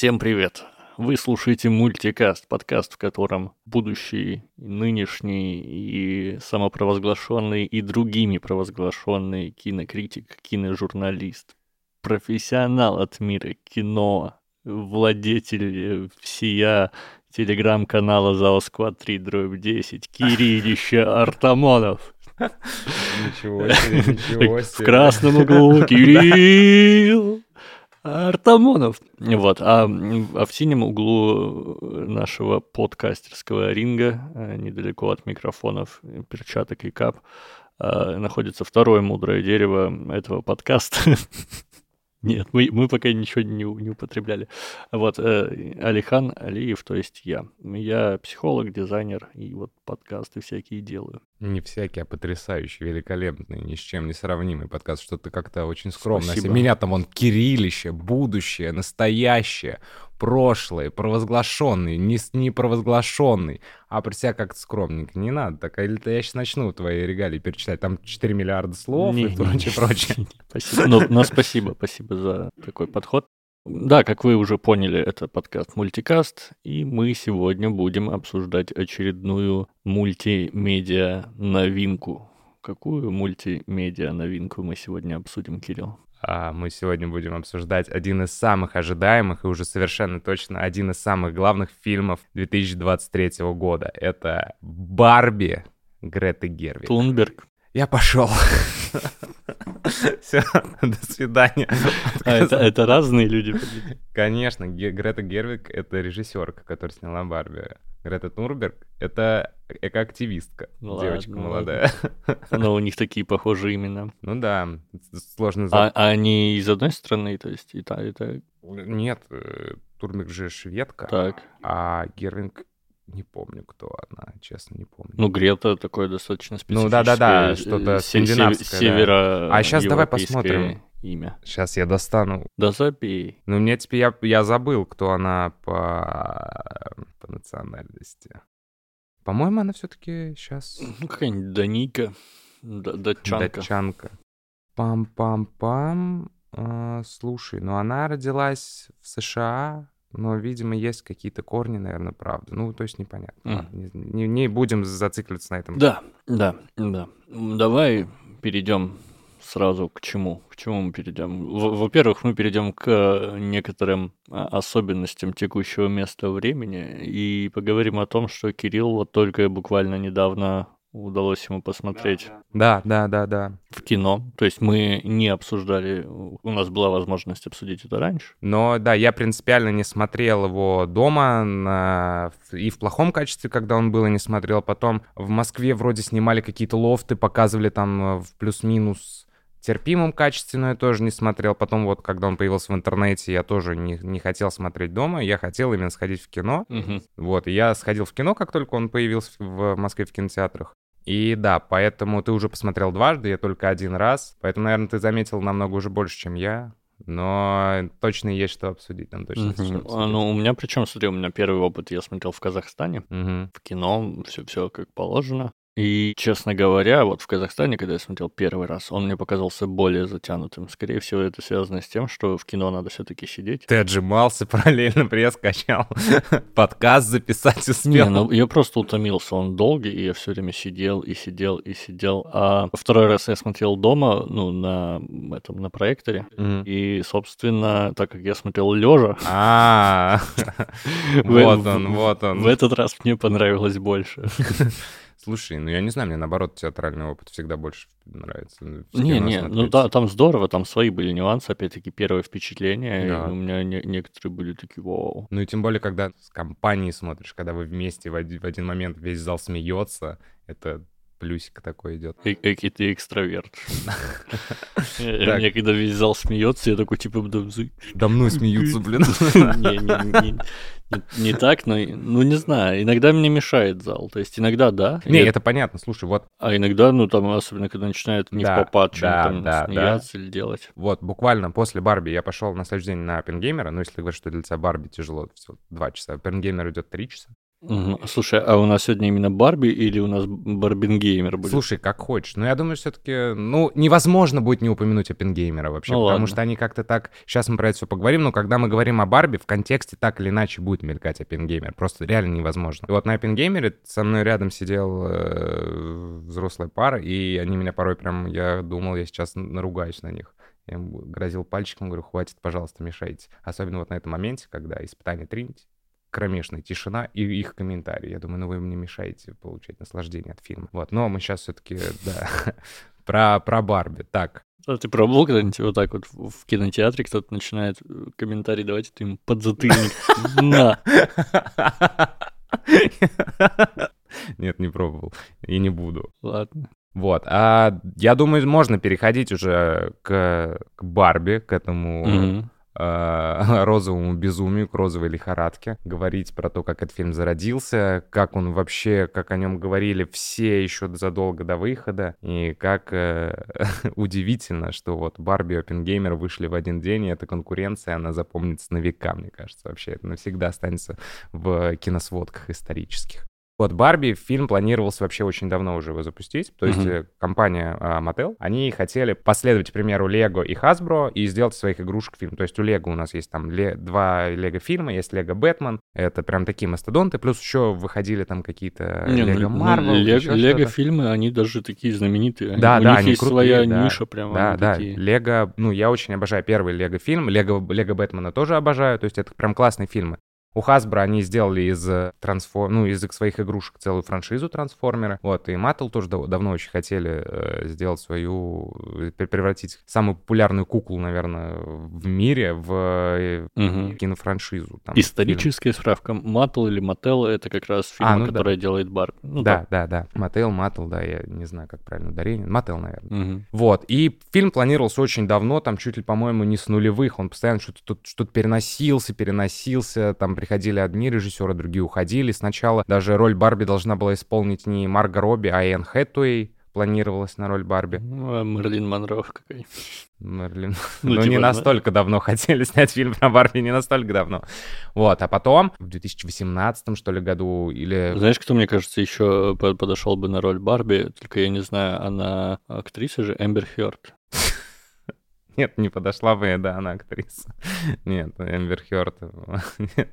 Всем привет! Вы слушаете мультикаст, подкаст, в котором будущий, нынешний и самопровозглашенный и другими провозглашенный кинокритик, киножурналист, профессионал от мира кино, владетель всея телеграм-канала «Заосквад 3 дробь 10» Кириллище Артамонов. Ничего себе, ничего себе. В красном углу Кирилл Артамонов. Вот. А, а в синем углу нашего подкастерского ринга, э, недалеко от микрофонов, перчаток и кап, э, находится второе мудрое дерево этого подкаста. Нет, мы, мы пока ничего не, не употребляли. Вот, э, Алихан Алиев, то есть я. Я психолог, дизайнер, и вот подкасты всякие делаю. Не всякий, а потрясающий, великолепный, ни с чем не сравнимый подкаст. Что-то как-то очень скромно. Спасибо. Меня там он кириллище, будущее, настоящее, прошлое, провозглашенный, не, не провозглашенный. А про себя как-то скромненько. Не надо так. Или то я сейчас начну твои регалии перечислять. Там 4 миллиарда слов Не, и прочее, прочее. Спасибо. Но, но спасибо, спасибо за такой подход. Да, как вы уже поняли, это подкаст Мультикаст, и мы сегодня будем обсуждать очередную мультимедиа-новинку. Какую мультимедиа-новинку мы сегодня обсудим, Кирилл? А мы сегодня будем обсуждать один из самых ожидаемых и уже совершенно точно один из самых главных фильмов 2023 года. Это «Барби» Греты Гервиг. Тунберг. Я пошел. Все, до свидания. А, это, это разные люди. Конечно, Грета Гервиг — это режиссерка, которая сняла Барби. Грета Турберг — это экоактивистка, Ну девочка ладно, молодая. Но у них такие похожие имена. Ну да, сложно... А, а они из одной страны, то есть и та, и та. Нет, э, Турберг же шведка, Так. а Гервинг не помню, кто она, честно, не помню. Ну, Грета такое достаточно специфическое. Ну да-да-да, э, что-то скандинавское, да. Севера. А щас давай посмотрим. Имя. Сейчас я достану. Да забей. Ну, мне теперь я, я забыл, кто она по, по национальности. По-моему, она все-таки сейчас Ну, какая-нибудь Даника. Д- Датчанка. датчанка. Пам-пам-пам. А, слушай, ну она родилась в США, но, видимо, есть какие-то корни, наверное, правда. Ну, то есть непонятно. Ладно, Не, не- будем зацикливаться на этом. Да, да, да. Давай перейдем сразу к чему? К чему мы перейдем? Во-первых, мы перейдем к некоторым а, особенностям текущего места времени и поговорим о том, что Кирилл вот только буквально недавно удалось ему посмотреть Да, да, да, да. в кино. То есть мы не обсуждали, у нас была возможность обсудить это раньше. Но да, я принципиально не смотрел его дома на- и в плохом качестве, когда он был, и не смотрел. Потом в Москве вроде снимали какие-то лофты, показывали там э, в плюс-минус терпимом качестве, но я тоже не смотрел. Потом вот, когда он появился в интернете, я тоже не, не хотел смотреть дома. Я хотел именно сходить в кино. Мгм. Вот, и я сходил в кино, как только он появился в Москве в кинотеатрах. И да, поэтому ты уже посмотрел дважды, я только один раз. Поэтому, наверное, ты заметил намного уже больше, чем я. Но точно есть что обсудить, там точно есть что Мгм. обсудить. А, Ну, у меня, причем, смотри, у меня первый опыт я смотрел в Казахстане. В кино, все, все как положено. И, честно говоря, вот в Казахстане, когда я смотрел первый раз, он мне показался более затянутым. Скорее всего, это связано с тем, что в кино надо все-таки сидеть. Ты отжимался, параллельно пресс качал, подкаст записать Не, успел. ну я просто утомился, он долгий, и я все время сидел и сидел и сидел. А второй раз я смотрел дома, ну, на этом, на проекторе. Мгм. И, собственно, так как я смотрел лежа, А, вот он, вот в он. этот раз мне понравилось больше. Слушай, ну я не знаю, мне наоборот театральный опыт всегда больше нравится. ну, Не, не, ну смотреть. да, там здорово, там свои были нюансы, опять-таки, первое впечатление, Да. у меня не- некоторые были такие, вау. Ну и тем более, когда с компанией смотришь, когда вы вместе в один, в один момент весь зал смеется, это плюсик такой идет. Э- Экий ты экстраверт. Мне когда весь зал смеется, я такой, типа, да, мной смеются, блин. не, так, но, ну, не знаю, иногда мне мешает зал, то есть иногда да, Не, и- это понятно. Слушай, вот, а иногда, ну, там, особенно, когда начинают не в попад да. смеяться или делать. вот буквально после Барби я пошел на следующий день на Оппенгеймера. Ну, если ты говоришь, что для тебя Барби тяжело, всего два часа. Оппенгеймер идет три часа. Мгм. Слушай, а у нас сегодня именно Барби или у нас Барбингеймер будет? Слушай, как хочешь. Но я думаю, все-таки, ну, невозможно будет не упомянуть Оппенгеймера вообще, Ну потому ладно. что они как-то так... Сейчас мы про это все поговорим, но когда мы говорим о Барби, в контексте так или иначе будет мелькать Оппенгеймер. Просто реально невозможно. И вот на Оппенгеймере со мной рядом сидел э, взрослая пара, и они меня порой прям... Я думал, я сейчас наругаюсь на них. Я им грозил пальчиком, говорю, хватит, пожалуйста, мешайте. Особенно вот на этом моменте, когда испытание Тринити, кромешная тишина и их комментарии. Я думаю, ну вы мне мешаете получать наслаждение от фильма. Вот, но мы сейчас все-таки, да, про, про Барби. Так, А ты пробовал когда-нибудь вот так вот в кинотеатре кто-то начинает э, комментарий давать, и ты ему подзатыльник. На! Нет, не пробовал и не буду. Ладно. Вот, а я думаю, можно переходить уже к, к Барби, к этому розовому безумию, к розовой лихорадке, говорить про то, как этот фильм зародился, как он вообще, как о нем говорили все еще задолго до выхода, и как э, удивительно, что вот Барби и Оппенгеймер вышли в один день, и эта конкуренция, она запомнится на века, мне кажется, вообще. Это навсегда останется в киносводках исторических. Вот Барби фильм планировался вообще очень давно уже его запустить. То есть э, компания а, Mattel, они хотели последовать примеру Лего и Hasbro и сделать своих игрушек фильм. То есть у Лего у нас есть там ле- два Лего фильма, есть Лего Бэтмен, это прям такие мастодонты, плюс еще выходили там какие-то ну, Лего ну, Марвел, Лего- фильмы, они даже такие знаменитые. Да, у да, них они есть крутые, своя да. ниша прямо. Да, да. Лего, ну, я очень обожаю первый Лего фильм, Лего, Лего Бэтмена тоже обожаю, то есть это прям классные фильмы. У Hasbro они сделали из э, трансформ... ну, из своих игрушек целую франшизу трансформера. Вот, и Mattel тоже дав- давно очень хотели э, сделать свою... э, пре- превратить самую популярную куклу, наверное, в мире в Мгм. кинофраншизу. Там, фильм. Историческая справка. Маттл или Маттел — это как раз фильм, А, ну да. который делает Барби. Ну, Да, да, да. Mattel, Mattel, да, я не знаю, как правильно ударение. Mattel, наверное. Мгм. Вот, и фильм планировался очень давно, там чуть ли, по-моему, не с нулевых, он постоянно что-то тут что-то переносился, переносился, там приходили одни режиссеры, другие уходили. Сначала даже роль Барби должна была исполнить не Марго Робби, а Энн Хэтуэй планировалась на роль Барби. Ну, а Мерлин Монро какой. Мерлин. Ну, Ну, типа, не да. настолько давно хотели снять фильм про Барби, не настолько давно. Вот, а потом, в 2018, что ли, году, или... Знаешь, кто, мне кажется, еще подошел бы на роль Барби, только я не знаю, она актриса же Эмбер Хёрд. Нет, не подошла бы, да, она актриса. Нет, Эмбер Хёрд.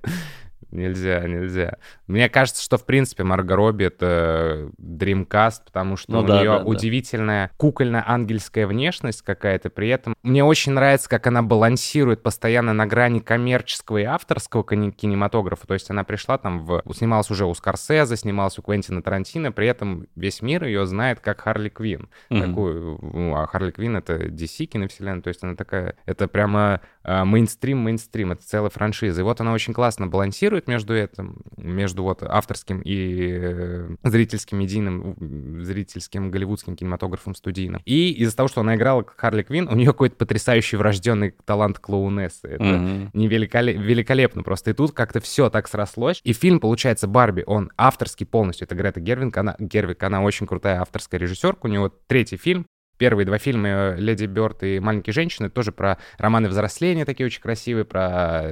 Нельзя, нельзя. Мне кажется, что, в принципе, Марго Робби — это Dreamcast, потому что Ну у да, нее да, да. удивительная кукольно-ангельская внешность какая-то. При этом мне очень нравится, как она балансирует постоянно на грани коммерческого и авторского кинематографа. То есть она пришла там в... Снималась уже у Скорсезе, снималась у Квентина Тарантино, при этом весь мир ее знает как Харли Квин Мгм. такую, ну, а Харли Квин это DC киновселенная, то есть она такая, это прямо мейнстрим, мейнстрим, это целая франшиза. И вот она очень классно балансирует между этим, между вот авторским и э, зрительским, медийным, зрительским голливудским кинематографом студийным. И из-за того, что она играла Харли Квин, у нее какой-то потрясающий врожденный талант клоунессы. Это Мгм. не великоле- великолепно просто. И тут как-то все так срослось. И фильм, получается, Барби, он авторский полностью. Это Грета Гервинг, она, Гервик, она очень крутая авторская режиссерка. У него третий фильм. Первые два фильма э, «Леди Бёрд» и «Маленькие женщины» тоже про романы взросления такие очень красивые, про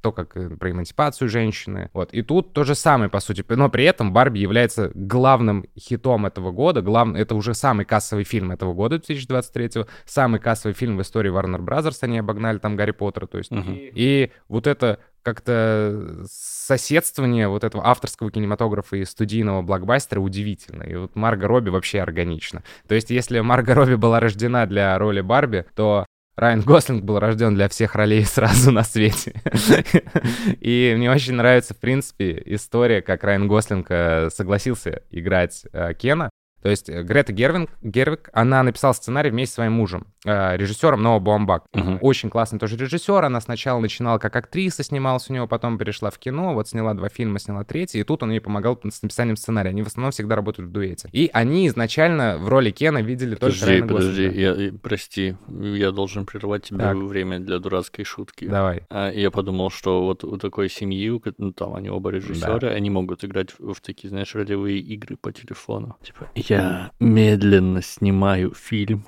то, как э, про эмансипацию женщины. Вот. И тут то же самое, по сути. Но при этом Барби является главным хитом этого года. Глав... Это уже самый кассовый фильм этого года, 2023 Самый кассовый фильм в истории Warner Brothers. Они обогнали там Гарри Поттера. То есть. И, и вот это как-то соседствование вот этого авторского кинематографа и студийного блокбастера удивительно. И вот Марго Робби вообще органично. То есть если Марго Робби была рождена для роли Барби, то Райан Гослинг был рожден для всех ролей сразу на свете. И мне очень нравится, в принципе, история, как Райан Гослинг э, согласился играть э, Кена. То есть э, Грета Гервинг, Гервик, она написала сценарий вместе с своим мужем, э, режиссером Ноа Бомбак. Мгм. Очень классный тоже режиссер. Она сначала начинала как актриса, снималась у него, потом перешла в кино, вот сняла два фильма, сняла третий, и тут он ей помогал с написанием сценария. Они в основном всегда работают в дуэте. И они изначально в роли Кена видели только Подожди, Райана подожди, Гослинга. я, и- прости, я должен прервать тебе Так. время для дурацкой шутки. Давай. А, я подумал, что вот у такой семьи, ну там они оба режиссеры, они могут играть в, в такие, знаешь, ролевые игры по телефону. Типа, Я медленно снимаю фильм.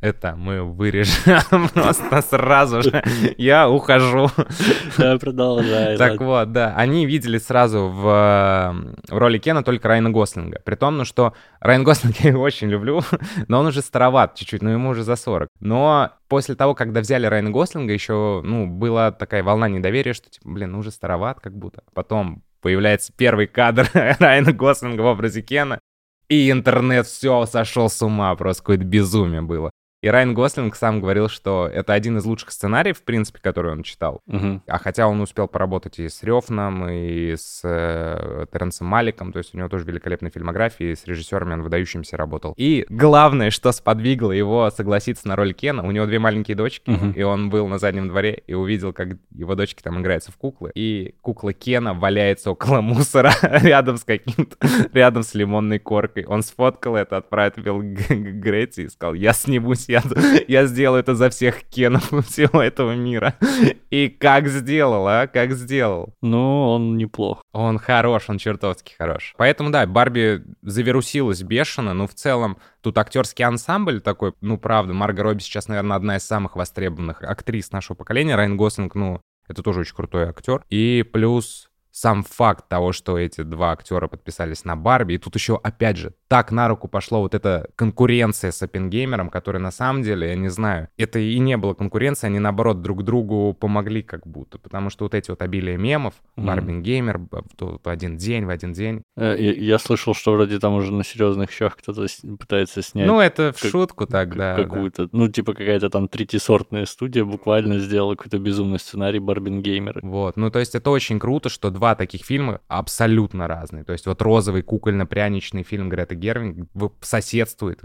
Это мы вырежем просто сразу же. Я ухожу. Да, продолжай. Так вот, да, они видели сразу в, в роли Кена только Райана Гослинга. При том, ну, что Райан Гослинг я его очень люблю, но он уже староват чуть-чуть, но ему уже за 40. Но после того, когда взяли Райана Гослинга, еще, ну, была такая волна недоверия, что, типа, блин, ну уже староват как будто. Потом появляется первый кадр Райана Гослинга в образе Кена, и интернет все сошел с ума, просто какое-то безумие было. И Райан Гослинг сам говорил, что это один из лучших сценариев, в принципе, который он читал. Мгм. А хотя он успел поработать и с Рёфном, и с э, Терренсом Маликом, то есть у него тоже великолепная фильмография, и с режиссерами он выдающимся работал. И главное, что сподвигло его согласиться на роль Кена, у него две маленькие дочки, Мгм. и он был на заднем дворе и увидел, как его дочки там играются в куклы, и кукла Кена валяется около мусора рядом с каким-то, рядом с лимонной коркой. Он сфоткал это, отправил Грети и сказал, я снимусь, я, я сделаю это за всех Кенов всего этого мира. И как сделал, а? Как сделал? Ну, он неплох. Он хорош, он чертовски хорош. Поэтому, да, Барби завирусилась бешено, но в целом тут актерский ансамбль такой, ну, правда, Марго Робби сейчас, наверное, одна из самых востребованных актрис нашего поколения. Райан Гослинг, ну, это тоже очень крутой актер. И плюс сам факт того, что эти два актера подписались на Барби, и тут еще, опять же, так на руку пошло вот эта конкуренция с Оппенгеймером, которая на самом деле, я не знаю, это и не было конкуренции, они наоборот друг другу помогли как будто, потому что вот эти вот обилие мемов, Мгм. Барбингеймер, в один день, в один день, Э, Я, я слышал, что вроде там уже на серьезных щах кто-то пытается снять ну это в как- шутку тогда, да. какую-то, ну, типа какая-то там третисортная студия буквально сделала какой-то безумный сценарий Барбин Геймеры. Вот, ну то есть это очень круто, что два таких фильма абсолютно разные. То есть вот розовый кукольно-пряничный фильм Греты Гервинг соседствует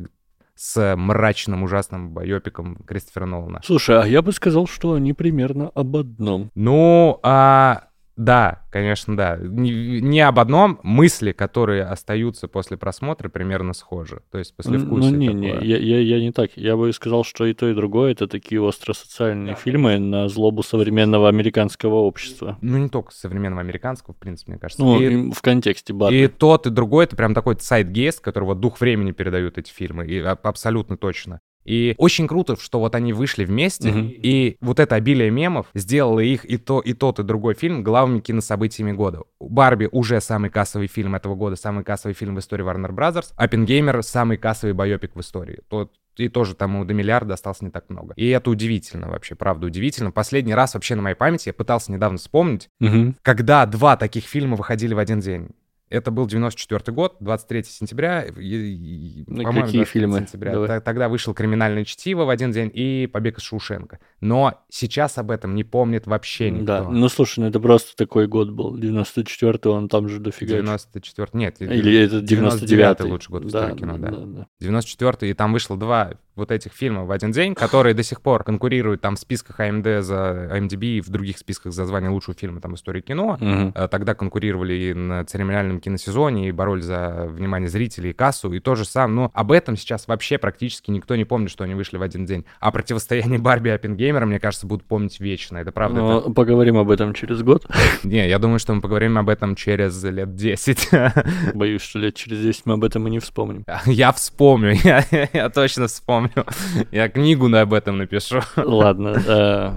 с мрачным ужасным байопиком Кристофера Нолана. Слушай, а я бы сказал, что они примерно об одном. Ну, а, да, конечно, да. Не, не об одном. Мысли, которые остаются после просмотра, примерно схожи. То есть Ну, послевкусие не, не, такое. я, я, я не так. Я бы сказал, что и то, и другое это такие остросоциальные фильмы на злобу современного американского общества. Ну, не только современного американского, в принципе, мне кажется. Ну, И- в контексте Барби. И тот, и другой, это прям такой сайт-гест, который вот дух времени передают эти фильмы, и абсолютно точно. И очень круто, что вот они вышли вместе, Мгм. и вот это обилие мемов сделало их и то, и тот, и другой фильм главными кинособытиями года. Барби уже самый кассовый фильм этого года, самый кассовый фильм в истории Warner Bros. Оппенгеймер самый кассовый байопик в истории. Тот и тоже тому до миллиарда осталось не так много. И это удивительно вообще, правда удивительно. Последний раз вообще на моей памяти, я пытался недавно вспомнить, Мгм. когда два таких фильма выходили в один день. Это был 94 год, 23 сентября. и- и- Ну, какие 23 фильмы? Сентября. Давай. Тогда вышел «Криминальное чтиво» в один день и «Побег из Шоушенка». Но сейчас об этом не помнит вообще никто. Да, ну слушай, ну это просто такой год был. 94-й, он там же дофига. 94 Нет, Или это 99 99-й. лучший год в да, истории кино, да. да, да. 94 и там вышло два вот этих фильма в один день, которые до сих пор конкурируют там в списках AMD за IMDb и в других списках за звание лучшего фильма там истории кино. Э, Тогда конкурировали и на церемониальном киносезоне, и боролись за внимание зрителей, и кассу, и то же самое. Но об этом сейчас вообще практически никто не помнит, что они вышли в один день. А противостояние Барби и Оппенгеймера, мне кажется, будут помнить вечно. Это правда. Но это- поговорим об этом через год. Не, я думаю, что мы поговорим об этом через лет 10. Боюсь, что лет через 10 мы об этом и не вспомним. Я вспомню, я, я точно вспомню. Я книгу об этом напишу. Ладно, э,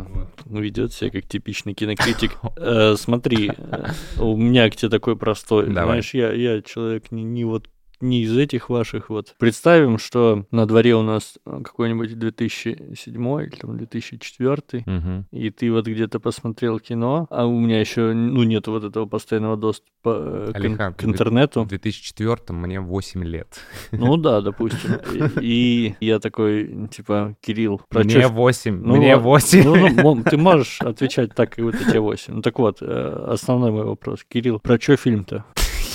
ну, ведет себя как типичный кинокритик. Э, Смотри, э, у меня к тебе такой простой. Знаешь, я, я человек не, не вот не из этих ваших вот. Представим, что на дворе у нас э, какой-нибудь 2007 или там 2004, Мгм. и ты вот где-то посмотрел кино, а у меня еще, ну, нет вот этого постоянного доступа э, к, Алихан, к интернету. В 2004 мне 8 лет. Ну да, допустим. И, и я такой, типа, Кирилл, про Мне чё- 8, Ну мне вот. 8. Ну, ну, ты можешь отвечать так, как будто тебе 8. Ну так вот, э, основной мой вопрос. Кирилл, про что фильм-то?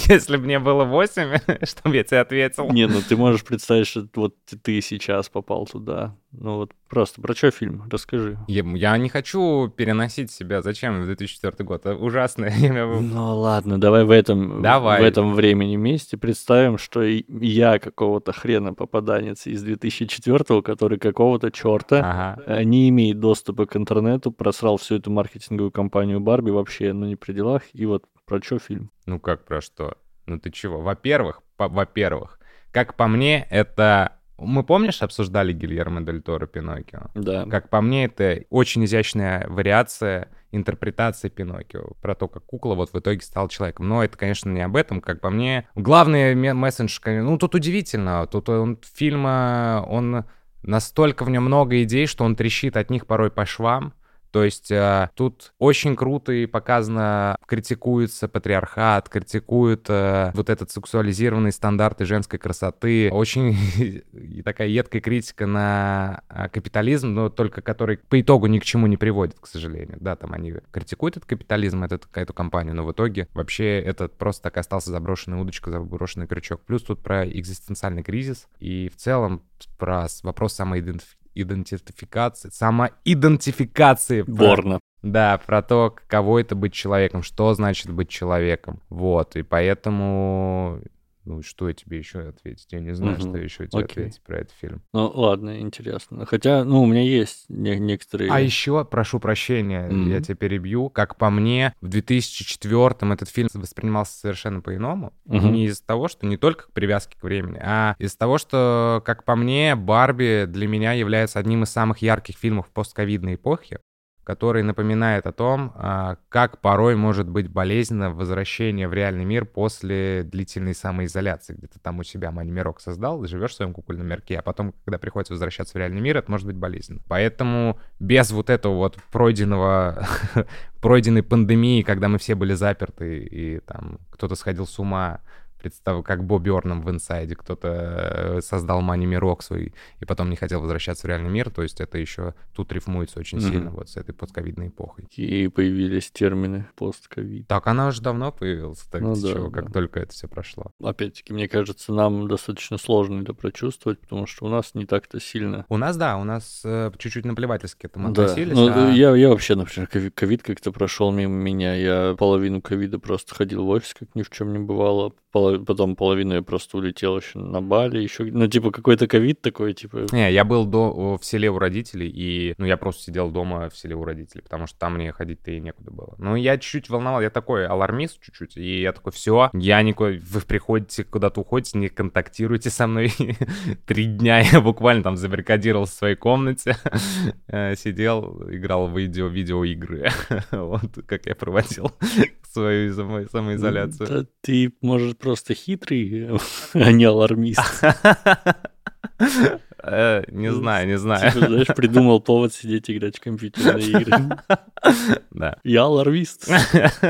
Если бы мне было 8, чтобы я тебе ответил. Не, ну ты можешь представить, что вот ты- сейчас попал туда. Ну вот просто, про что фильм? Расскажи. Я, я не хочу переносить себя. Зачем в 2004 год? Это ужасно. Я- Ну ладно, давай в этом, Давай. в этом времени месте представим, что и я какого-то хрена попаданец из 2004 который какого-то черта Ага. э, не имеет доступа к интернету, просрал всю эту маркетинговую кампанию Барби вообще, ну не при делах. И вот про что фильм? Ну как про что? Ну ты чего? Во-первых, по- во-первых, Как по мне, это мы, помнишь, обсуждали Гильермо Дель Торо Пиноккио? Да. Как по мне, это очень изящная вариация интерпретации Пиноккио, про то, как кукла вот в итоге стала человеком. Но это, конечно, не об этом, как по мне. Главный месседж, ну, тут удивительно, тут он, фильма, он настолько в нем много идей, что он трещит от них порой по швам, то есть э, тут очень круто и показано, критикуется патриархат, критикуют э, вот этот сексуализированный стандарты женской красоты. Очень такая едкая критика на э, капитализм, но только который по итогу ни к чему не приводит, к сожалению. Да, там они критикуют этот капитализм, этот, эту компанию, но в итоге вообще это просто так остался заброшенная удочка, заброшенный крючок. Плюс тут про экзистенциальный кризис и в целом про вопрос самоидентификации идентификации, самоидентификации. Борна. Да, про то, каково это быть человеком, что значит быть человеком. Вот, и поэтому ну, что я тебе еще ответить? Я не знаю, угу. что еще тебе Окей. ответить про этот фильм. Ну, ладно, интересно. Хотя, ну, у меня есть не- некоторые... А еще, прошу прощения, mm я тебя перебью. Как по мне, в 2004-м этот фильм воспринимался совершенно по-иному. mm Не из-за того, что не только к привязке к времени, а из-за того, что, как по мне, «Барби» для меня является одним из самых ярких фильмов постковидной эпохи который напоминает о том, а, как порой может быть болезненно возвращение в реальный мир после длительной самоизоляции, где ты там у себя мани-мирок создал, живешь в своем кукольном мирке, а потом, когда приходится возвращаться в реальный мир, это может быть болезненно. Поэтому без вот этого вот пройденного, пройденной пандемии, когда мы все были заперты и там кто-то сходил с ума, представь, как Бобби Орном в «Инсайде», кто-то э, создал мани-мирок свой и потом не хотел возвращаться в реальный мир, то есть это еще тут рифмуется очень mm-hmm. сильно вот с этой постковидной эпохой. И появились термины постковид. Так, она уже давно появилась, так ну, да, чего, да. как только это все прошло. Опять-таки, мне кажется, нам достаточно сложно это прочувствовать, потому что у нас не так-то сильно. У нас, да, у нас э, чуть-чуть наплевательски к этому да. относились. Ну, а... я, я вообще, например, ковид как-то прошел мимо меня. Я половину ковида просто ходил в офис, как ни в чем не бывало потом половину я просто улетел еще на Бали, еще, ну, типа, какой-то ковид такой, типа... Не, я был до, в селе у родителей, и, ну, я просто сидел дома в селе у родителей, потому что там мне ходить-то и некуда было. Ну, я чуть-чуть волновал, я такой алармист чуть-чуть, и я такой, все, я никуда, вы приходите куда-то уходите, не контактируйте со мной. Три дня я буквально там забаррикадировался в своей комнате, э, сидел, играл в видео, видеоигры. вот как я проводил свою самоизоляцию. Да ты, может, просто хитрый, а не алармист. Э, не знаю, не знаю. Типа, знаешь, придумал повод сидеть играть в компьютерные игры. Да. Я алармист.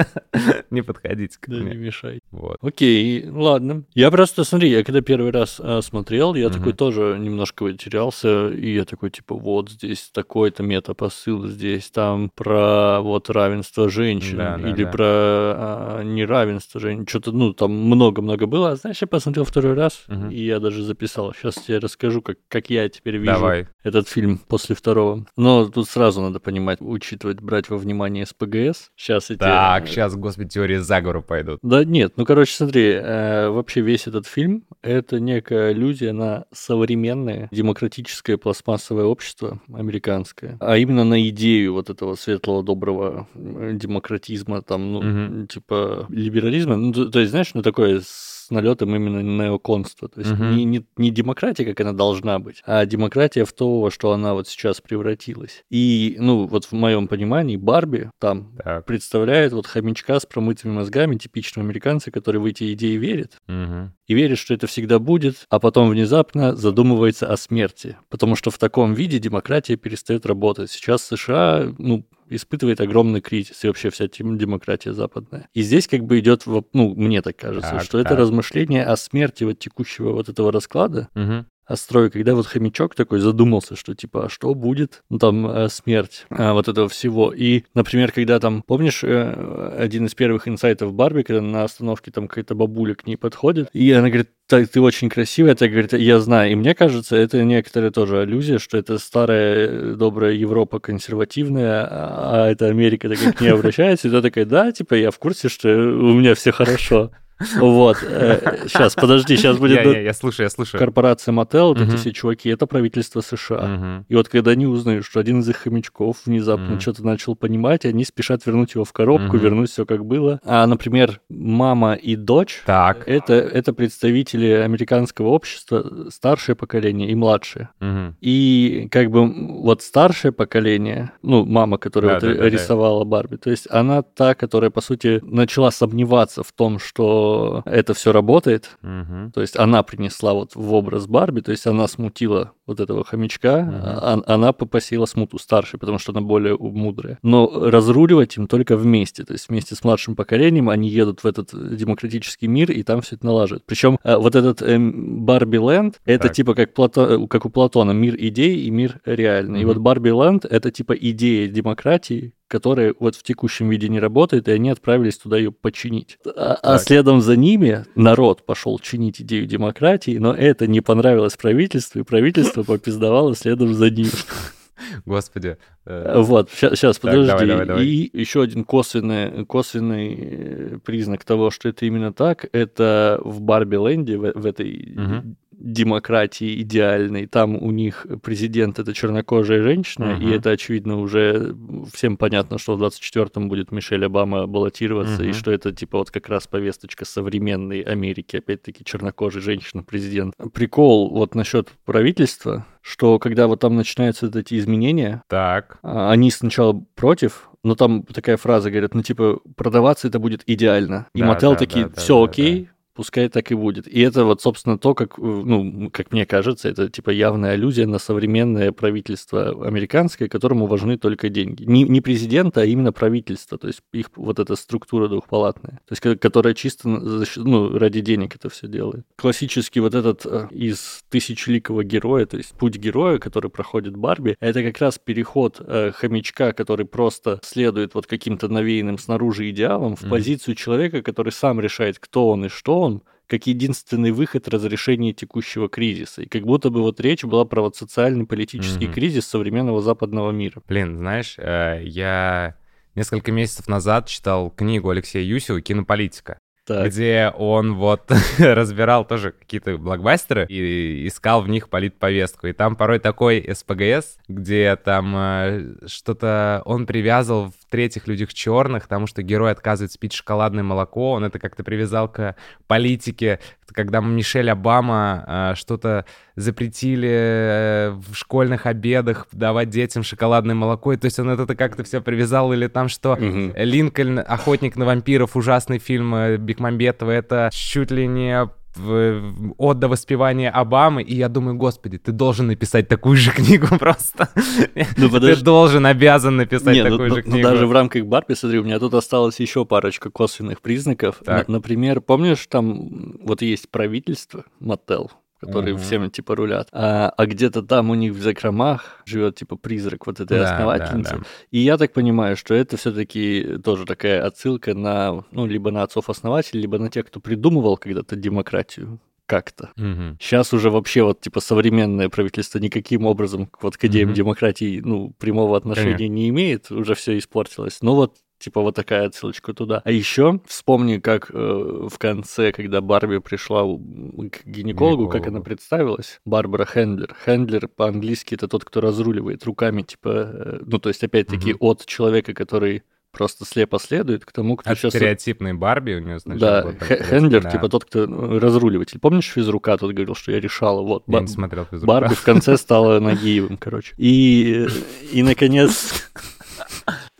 Не подходите к мне. не мешай. Вот. Окей, ладно. Я просто, смотри, я когда первый раз а, смотрел, я такой тоже немножко терялся, и я такой, типа, вот здесь такой-то метапосыл, здесь там про вот равенство женщин, или про а, неравенство женщин, что-то, ну, там много-много было. А знаешь, я посмотрел второй раз, и я даже записал. Сейчас тебе расскажу, как, как я теперь вижу Давай. этот фильм после второго. Но тут сразу надо понимать, учитывать, брать во внимание СПГС. Сейчас эти... Так, сейчас, господи, теории заговора пойдут. Да нет, ну, короче, смотри, э, вообще весь этот фильм — это некая аллюзия на современное демократическое пластмассовое общество американское, а именно на идею вот этого светлого, доброго демократизма, там, ну, угу. типа либерализма. Ну, то, то есть, знаешь, ну, такое с налетом именно неоконства. То есть угу. не, не, не демократия, как она должна быть, а демократия в то, во что она вот сейчас превратилась. И, ну, вот в моем понимании, Барби там так. представляет вот хомячка с промытыми мозгами, типичного американца, который в эти идеи верит. Угу. И верит, что это всегда будет, а потом внезапно задумывается о смерти. Потому что в таком виде демократия перестает работать. Сейчас США, ну, испытывает огромный кризис, и вообще вся демократия западная. И здесь как бы идет, ну, мне так кажется, так, что так. это размышление о смерти вот текущего вот этого расклада, угу о строе, когда вот хомячок такой задумался, что типа, а что будет? Ну, там, э, смерть э, вот этого всего. И, например, когда там, помнишь, э, один из первых инсайтов Барби, когда на остановке там какая-то бабуля к ней подходит, и она говорит, так, ты очень красивая, это говорит, я знаю. И мне кажется, это некоторая тоже аллюзия, что это старая э, добрая Европа консервативная, а, а это Америка так как не обращается, и ты такая, да, типа, я в курсе, что у меня все хорошо. Вот. Сейчас, подожди, сейчас будет... Я, я, я слушаю, я слушаю. Корпорация Мотел, вот эти все чуваки, это правительство США. И вот когда они узнают, что один из их хомячков внезапно что-то начал понимать, они спешат вернуть его в коробку, вернуть все как было. А, например, мама и дочь, так. Это, это представители американского общества, старшее поколение и младшее. И как бы вот старшее поколение, ну, мама, которая рисовала. Барби, то есть она та, которая, по сути, начала сомневаться в том, что это все работает. Угу. То есть она принесла вот в образ Барби, то есть она смутила вот этого хомячка, угу. а, она попросила смуту старшей, потому что она более мудрая. Но разруливать им только вместе, то есть вместе с младшим поколением они едут в этот демократический мир и там все это налаживают. Причем а, вот этот э, Барби Ленд, это так. типа как, Плато, как у Платона мир идей и мир реальный. Угу. И вот Барби Ленд это типа идея демократии, которая вот в текущем виде не работает, и они отправились туда ее починить. А, а следом за ними народ пошел чинить идею демократии, но это не понравилось правительству, и правительство попиздовало следом за ним. Господи. Э, вот, сейчас, подожди. Давай, давай, давай. И еще один косвенный, косвенный э, признак того, что это именно так, это в Барби Ленде, в, в этой угу демократии идеальной. Там у них президент это чернокожая женщина, uh-huh. и это, очевидно, уже всем понятно, что в 24-м будет Мишель Обама баллотироваться, uh-huh. и что это, типа, вот как раз повесточка современной Америки, опять-таки, чернокожая женщина-президент. Прикол вот насчет правительства, что когда вот там начинаются вот эти изменения, так. А, они сначала против, но там такая фраза говорят, ну типа продаваться это будет идеально. И да, мотел да, такие, да, все да, окей, да пускай так и будет. И это вот, собственно, то, как, э, ну, как мне кажется, это типа явная аллюзия на современное правительство американское, которому важны только деньги. Не, не президента, а именно правительство, то есть их вот эта структура двухпалатная, то есть которая чисто ну, ради денег это все делает. Классический вот этот э, из тысячеликого героя, то есть путь героя, который проходит Барби, это как раз переход э, хомячка, который просто следует вот каким-то навеянным снаружи идеалам, в mm-hmm. позицию человека, который сам решает, кто он и что он, как единственный выход разрешения текущего кризиса. И как будто бы вот речь была про вот социальный политический mm-hmm. кризис современного западного мира. Блин, знаешь, э, я несколько месяцев назад читал книгу Алексея Юсева «Кинополитика». Так. где он вот разбирал тоже какие-то блокбастеры и искал в них политповестку. И там порой такой СПГС, где там э, что-то он привязывал в третьих людях черных, потому что герой отказывается пить шоколадное молоко, он это как-то привязал к политике, когда Мишель Обама э, что-то запретили э, в школьных обедах давать детям шоколадное молоко, и то есть он это как-то все привязал, или там что угу. Линкольн, Охотник на вампиров, ужасный фильм э, Бекмамбетова, это чуть ли не от до воспевания Обамы, и я думаю, господи, ты должен написать такую же книгу просто. Ну, подожди. Ты должен, обязан написать Не, ну, такую ну, же ну, книгу. Даже в рамках Барби, смотри, у меня тут осталось еще парочка косвенных признаков. Так. Например, помнишь, там вот есть правительство, Мотел, которые mm-hmm. всем типа рулят. А, а где-то там у них в закромах живет типа призрак вот этой да, основательницы. Да, да. И я так понимаю, что это все-таки тоже такая отсылка на, ну, либо на отцов-основателей, либо на тех, кто придумывал когда-то демократию как-то. Угу. Сейчас уже вообще вот типа современное правительство никаким образом вот к идеям угу. демократии ну прямого отношения Конечно. не имеет, уже все испортилось. Но вот Типа вот такая отсылочка туда. А еще вспомни, как э, в конце, когда Барби пришла к гинекологу, гинекологу, как она представилась. Барбара Хендлер. Хендлер по-английски это тот, кто разруливает руками, типа, э, ну то есть опять-таки угу. от человека, который просто слепо следует к тому, кто От сейчас... стереотипной Барби у нее сначала Да, Хендлер, да. типа тот, кто ну, разруливатель. Помнишь физрука? Тот говорил, что я решала. Вот, я Бар... не смотрел физрука. Барби в конце стала Нагиевым, короче. И, и наконец...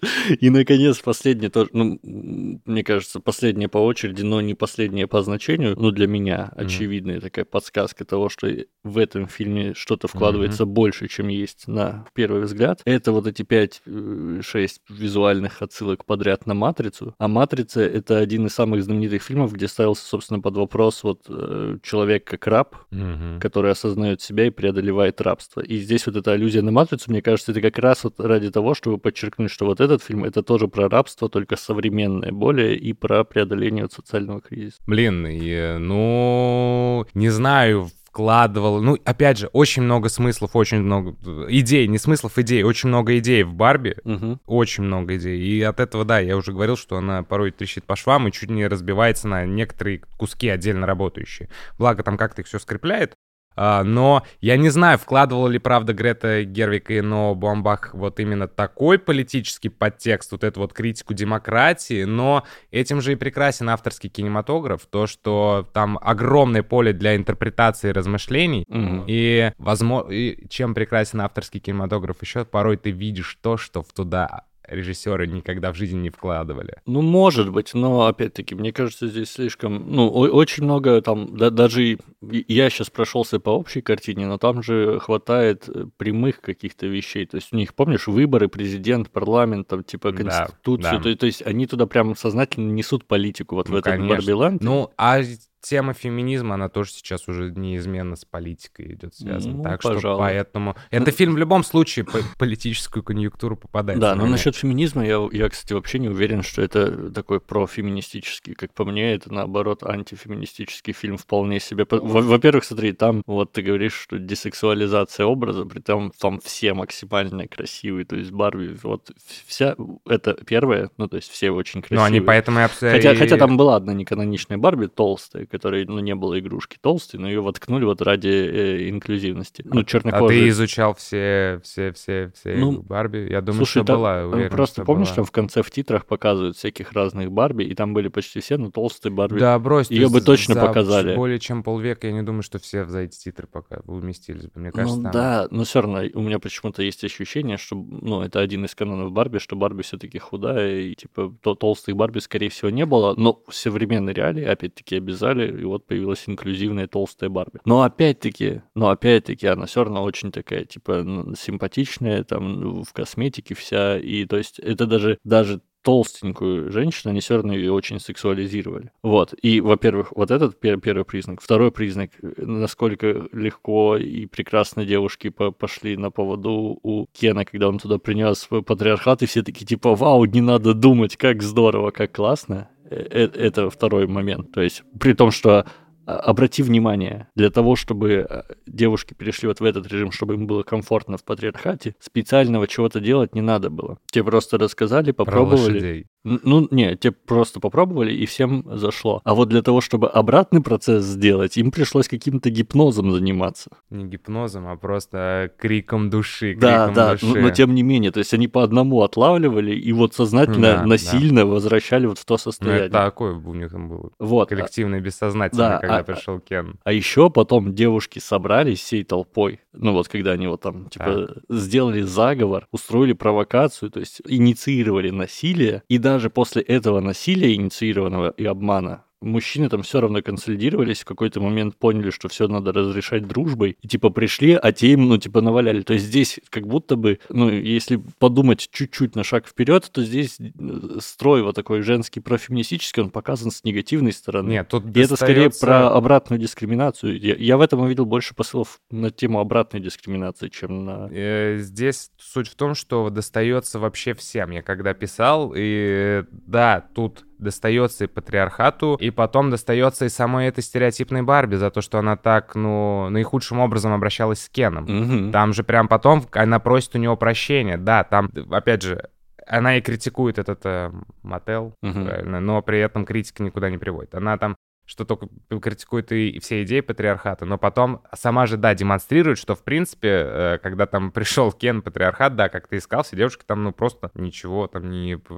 И, наконец, последнее тоже, ну, мне кажется, последнее по очереди, но не последнее по значению, ну, для меня очевидная mm-hmm. такая подсказка того, что в этом фильме что-то вкладывается mm-hmm. больше, чем есть на первый взгляд. Это вот эти 5-6 э, визуальных отсылок подряд на «Матрицу». А «Матрица» — это один из самых знаменитых фильмов, где ставился, собственно, под вопрос вот э, человек как раб, mm-hmm. который осознает себя и преодолевает рабство. И здесь вот эта аллюзия на «Матрицу», мне кажется, это как раз вот ради того, чтобы подчеркнуть, что вот этот фильм это тоже про рабство, только современное более, и про преодоление социального кризиса. Блин, и, ну, не знаю, вкладывал, ну, опять же, очень много смыслов, очень много идей, не смыслов, идей, очень много идей в Барби, Мгм. очень много идей. И от этого, да, я уже говорил, что она порой трещит по швам и чуть не разбивается на некоторые куски отдельно работающие. Благо там как-то их все скрепляет. А, но я не знаю, вкладывала ли правда Грета Гервик и Ноа Бомбах вот именно такой политический подтекст, вот эту вот критику демократии, но этим же и прекрасен авторский кинематограф, то, что там огромное поле для интерпретации и размышлений, Мгм. и, возможно, и чем прекрасен авторский кинематограф еще, порой ты видишь то, что в туда режиссеры никогда в жизни не вкладывали. Ну, может быть, но опять-таки, мне кажется, здесь слишком, ну, очень много там, да- даже я сейчас прошелся по общей картине, но там же хватает э, прямых каких-то вещей. То есть у них, помнишь, выборы, президент, парламент, там, типа, Да, конституцию. да. То, то есть они туда прям сознательно несут политику вот в Ну, этот конечно. Барбиленд. Ну, а тема феминизма, она тоже сейчас уже неизменно с политикой идет связана. Ну, так что пожалуй. поэтому... Это фильм в любом случае по политическую конъюнктуру попадает. Да, но Наверное. насчет феминизма я, я, кстати, вообще не уверен, что это такой профеминистический. Как по мне, это наоборот антифеминистический фильм вполне себе. Во-первых, смотри, там вот ты говоришь, что десексуализация образа, при том там все максимально красивые, то есть Барби, вот вся, это первое, ну то есть все очень красивые. Ну, они поэтому и обсуждали... Хотя, хотя там была одна неканоничная Барби, толстая, которой, ну, не было игрушки толстой, но ее воткнули вот ради э, инклюзивности. Ну, А ты чернокожие. изучал все, все, все, все Ну, Барби? Я думаю, Слушай, что там, была. уверен, просто что помнишь, была. там в конце в титрах показывают всяких разных Барби, и там были почти все, но толстые Барби. Да, брось. Ты бы точно за показали. более чем полвека, я не думаю, что все за эти титры пока уместились бы. Мне кажется, ну там- да, но все равно у меня почему-то есть ощущение, что, ну, это один из канонов Барби, что Барби все-таки худая, и типа то, толстых Барби, скорее всего, не было, но в современной реалии, опять-таки, обязали, и вот появилась инклюзивная толстая Барби. Но опять-таки, но опять-таки, она все равно очень такая, типа, симпатичная, там, в косметике вся, и то есть это даже, даже толстенькую женщину, они все равно ее очень сексуализировали. Вот. И, во-первых, вот этот пер- первый признак. Второй признак, насколько легко и прекрасно девушки по- пошли на поводу у Кена, когда он туда принес патриархат, и все такие типа, вау, не надо думать, как здорово, как классно. Э, э, Это второй момент. То есть, при том, что а, обрати внимание, для того, чтобы э, девушки перешли вот в этот режим, чтобы им было комфортно в патриархате, специального чего-то делать не надо было. Тебе просто рассказали, Про попробовали. Ну, не, те просто попробовали, и всем зашло. А вот для того, чтобы обратный процесс сделать, им пришлось каким-то гипнозом заниматься. Не гипнозом, а просто криком души. Да, криком да, души. но, но тем не менее, то есть они по одному отлавливали и вот сознательно, Да, да. насильно возвращали вот в то Ну, состояние. это такое у них там было. Вот. а- Коллективное бессознательное, да, когда а- пришел Кен. А еще потом девушки собрались всей толпой. Ну вот, когда они вот там, типа, сделали заговор, устроили провокацию, то есть инициировали насилие. И даже после этого насилия, инициированного и обмана, мужчины там все равно консолидировались, в какой-то момент поняли, что все надо разрешать дружбой, и типа пришли, а те им, ну, типа, наваляли. То есть здесь как будто бы, ну, если подумать чуть-чуть на шаг вперед, то здесь э, строй вот такой женский профеминистический, он показан с негативной стороны. Нет, тут И это скорее достается- про обратную дискриминацию. Я, я в этом увидел больше посылов на тему обратной дискриминации, чем на... Э, Здесь суть в том, что достается вообще всем. Я когда писал, и э, да, тут достается и патриархату, и потом достается и самой этой стереотипной Барби за то, что она так, ну, наихудшим образом обращалась с Кеном. Мгм. Там же прям потом она просит у него прощения. Да, там, опять же, она и критикует этот э, мотел, правильно, но при этом критика никуда не приводит. Она там что только критикует и все идеи патриархата, но потом сама же, да, демонстрирует, что, в принципе, э, когда там пришел Кен, патриархат, да, как ты искал, все девушки там, ну, просто ничего там не, п-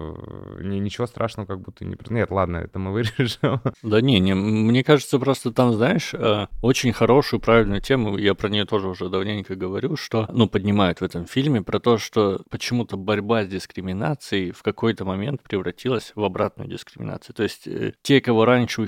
не- ничего страшного как будто не... при- Нет, ладно, это мы вырежем. Да не, не, мне кажется, просто там, знаешь, э, очень хорошую, правильную тему, я про нее тоже уже давненько говорю, что, ну, поднимают в этом фильме, про то, что почему-то борьба с дискриминацией в какой-то момент превратилась в обратную дискриминацию. То есть э, те, кого раньше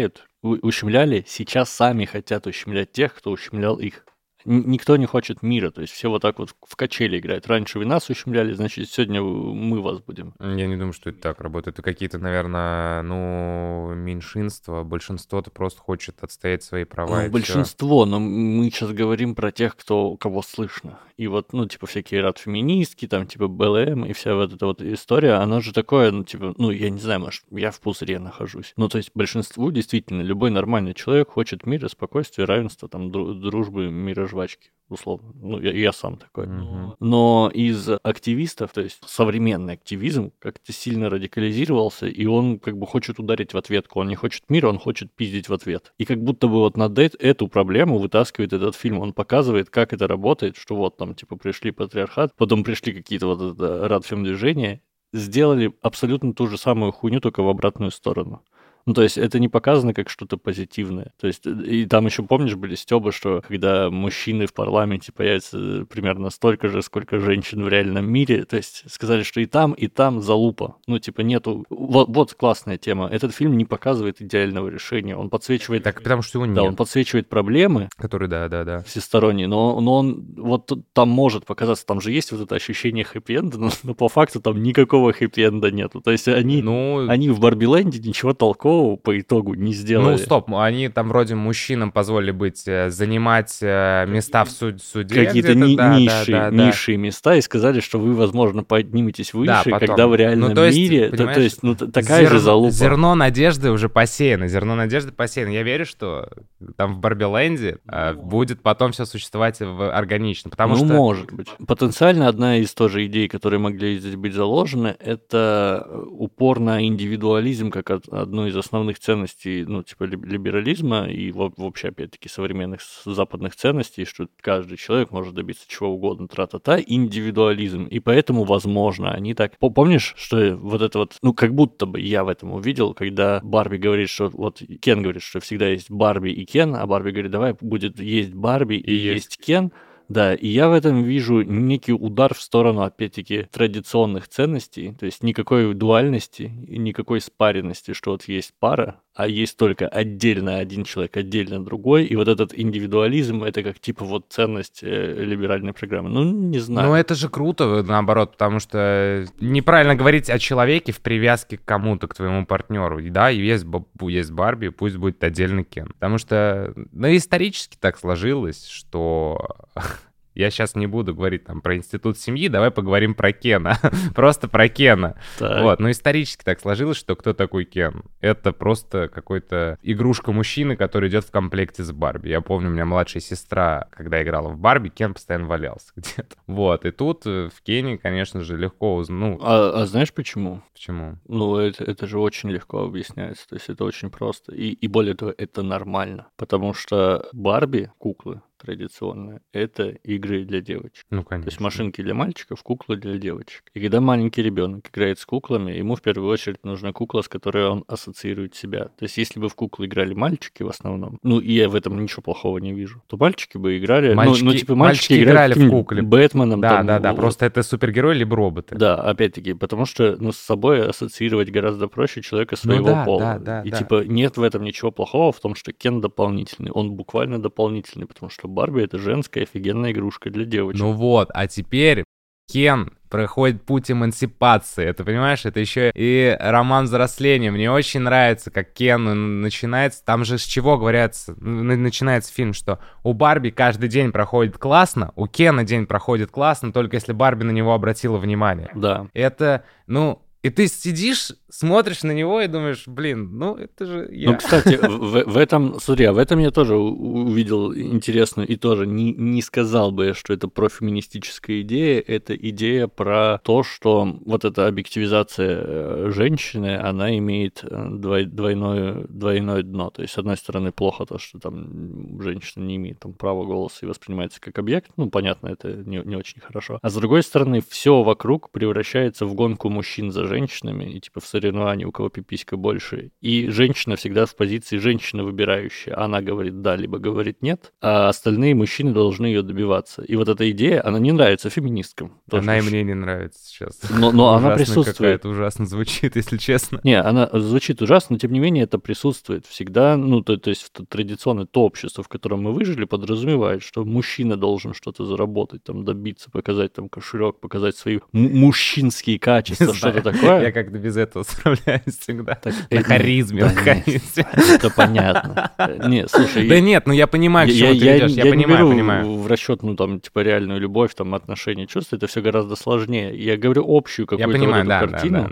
ущемляют, ущемляли, сейчас сами хотят ущемлять тех, кто ущемлял их. Никто не хочет мира, то есть все вот так вот в качели играют. Раньше вы нас ущемляли, значит, сегодня мы вас будем. Я не думаю, что это так работает. Это какие-то, наверное, ну, меньшинства. Большинство-то просто хочет отстоять свои права. Ну, большинство, все. но мы сейчас говорим про тех, кто, кого слышно. И вот, ну, типа, всякие рад-феминистки, там, типа, БЛМ и вся вот эта вот история, она же такое, ну, типа, ну, я не знаю, может, я в пузыре нахожусь. Ну, то есть большинству действительно любой нормальный человек хочет мира, спокойствия, равенства, там, дружбы, мира жвачки условно. Ну, я, я сам такой. Mm-hmm. Но из активистов, то есть современный активизм как-то сильно радикализировался, и он как бы хочет ударить в ответку. Он не хочет мира, он хочет пиздить в ответ. И как будто бы вот над эту проблему вытаскивает этот фильм. Он показывает, как это работает, что вот там типа пришли патриархат, потом пришли какие-то вот это радфем движения, сделали абсолютно ту же самую хуйню, только в обратную сторону. Ну, то есть это не показано как что-то позитивное. То есть и там еще, помнишь, были стебы, что когда мужчины в парламенте появятся примерно столько же, сколько женщин в реальном мире, то есть сказали, что и там, и там залупа. Ну, типа нету... Вот, вот классная тема. Этот фильм не показывает идеального решения. Он подсвечивает... Так, потому что его нет. Да, он подсвечивает проблемы. Которые, да, да, да. Всесторонние. Но, но он вот там может показаться, там же есть вот это ощущение хэппи-энда, но, но по факту там никакого хэппи-энда нету. То есть они, ну... они в Барби-ленде ничего толкового такого по итогу не сделали. Ну, стоп, они там вроде мужчинам позволили быть, э, занимать э, места в суд, суде. Какие-то ни, да, низшие, да, да, низшие да. места, и сказали, что вы, возможно, подниметесь выше, да, потом. когда в реальном ну, то есть, мире... То, то есть, ну, такая зер... же залупа. Зерно надежды уже посеяно, зерно надежды посеяно. Я верю, что там в Барбиленде э, будет потом все существовать в органично, потому ну, что... может быть. Потенциально одна из тоже идей, которые могли здесь быть заложены, это упор на индивидуализм как одну из основных ценностей, ну, типа либерализма и вообще, опять-таки, современных западных ценностей, что каждый человек может добиться чего угодно, тра-та-та, индивидуализм. И поэтому, возможно, они так... Помнишь, что вот это вот, ну, как будто бы я в этом увидел, когда Барби говорит, что вот Кен говорит, что всегда есть Барби и Кен, а Барби говорит, давай будет есть Барби и, и есть Кен, да, и я в этом вижу некий удар в сторону, опять-таки, традиционных ценностей, то есть никакой дуальности и никакой спаренности, что вот есть пара, а есть только отдельно один человек, отдельно другой, и вот этот индивидуализм, это как типа вот ценность э, либеральной программы. Ну, не знаю. Ну, это же круто, наоборот, потому что неправильно говорить о человеке в привязке к кому-то, к твоему партнеру. Да, есть, есть Барби, пусть будет отдельный Кен. Потому что, ну, исторически так сложилось, что Я сейчас не буду говорить там про институт семьи, давай поговорим про Кена. просто про Кена. Так. Вот, но исторически так сложилось, что кто такой Кен? Это просто какой-то игрушка мужчины, который идет в комплекте с Барби. Я помню, у меня младшая сестра, когда играла в Барби, Кен постоянно валялся где-то. Вот, и тут э, в Кене, конечно же, легко узнать. Ну, а, а знаешь почему? Почему? Ну, это, это же очень легко объясняется. То есть это очень просто. И, и более того, это нормально. Потому что Барби, куклы, традиционная, это игры для девочек. Ну, конечно. То есть машинки для мальчиков, куклы для девочек. И когда маленький ребенок играет с куклами, ему в первую очередь нужна кукла, с которой он ассоциирует себя. То есть если бы в куклы играли мальчики в основном, ну и я в этом ничего плохого не вижу, то мальчики бы играли... Мальчики, ну, ну типа мальчики, мальчики играли в кукле. Бэтменом. Да, там, да, да, просто это супергерой либо роботы. Да, опять-таки, потому что ну, с собой ассоциировать гораздо проще человека ну своего ну, да, пола. Да, да, и да. типа нет в этом ничего плохого в том, что Кен дополнительный. Он буквально дополнительный, потому что Барби это женская офигенная игрушка для девочек. Ну вот, а теперь Кен проходит путь эмансипации. Это, понимаешь, это еще и роман взросления. Мне очень нравится, как Кен начинается. Там же с чего говорят, начинается фильм, что у Барби каждый день проходит классно, у Кена день проходит классно, только если Барби на него обратила внимание. Да. Это, ну, и ты сидишь, смотришь на него и думаешь, блин, ну это же я. Ну, кстати, в, в этом, смотри, а в этом я тоже увидел интересную и тоже не, не сказал бы, что это профеминистическая идея, это идея про то, что вот эта объективизация э, женщины, она имеет э, двой, двойное, двойное дно. То есть, с одной стороны, плохо то, что там женщина не имеет там права голоса и воспринимается как объект, ну, понятно, это не, не очень хорошо. А с другой стороны, все вокруг превращается в гонку мужчин за женщинами, и типа в соревновании у кого пиписька больше. И женщина всегда в позиции женщины выбирающая. Она говорит да, либо говорит нет, а остальные мужчины должны ее добиваться. И вот эта идея, она не нравится феминисткам. Она и мне не нравится сейчас. Но, но она присутствует. Это ужасно звучит, если честно. Не, она звучит ужасно, но тем не менее это присутствует всегда. Ну, то, то есть традиционное то общество, в котором мы выжили, подразумевает, что мужчина должен что-то заработать, там добиться, показать там кошелек, показать свои мужчинские качества, что-то такое. Я как-то без этого справляюсь всегда. Так, на харизме, на харизме. Это понятно. Не, слушай. Да нет, ну я понимаю, к чему ты идешь. Я понимаю, понимаю. в расчет, ну там, типа, реальную любовь, там, отношения, чувства, это все гораздо сложнее. Я говорю общую какую-то картину.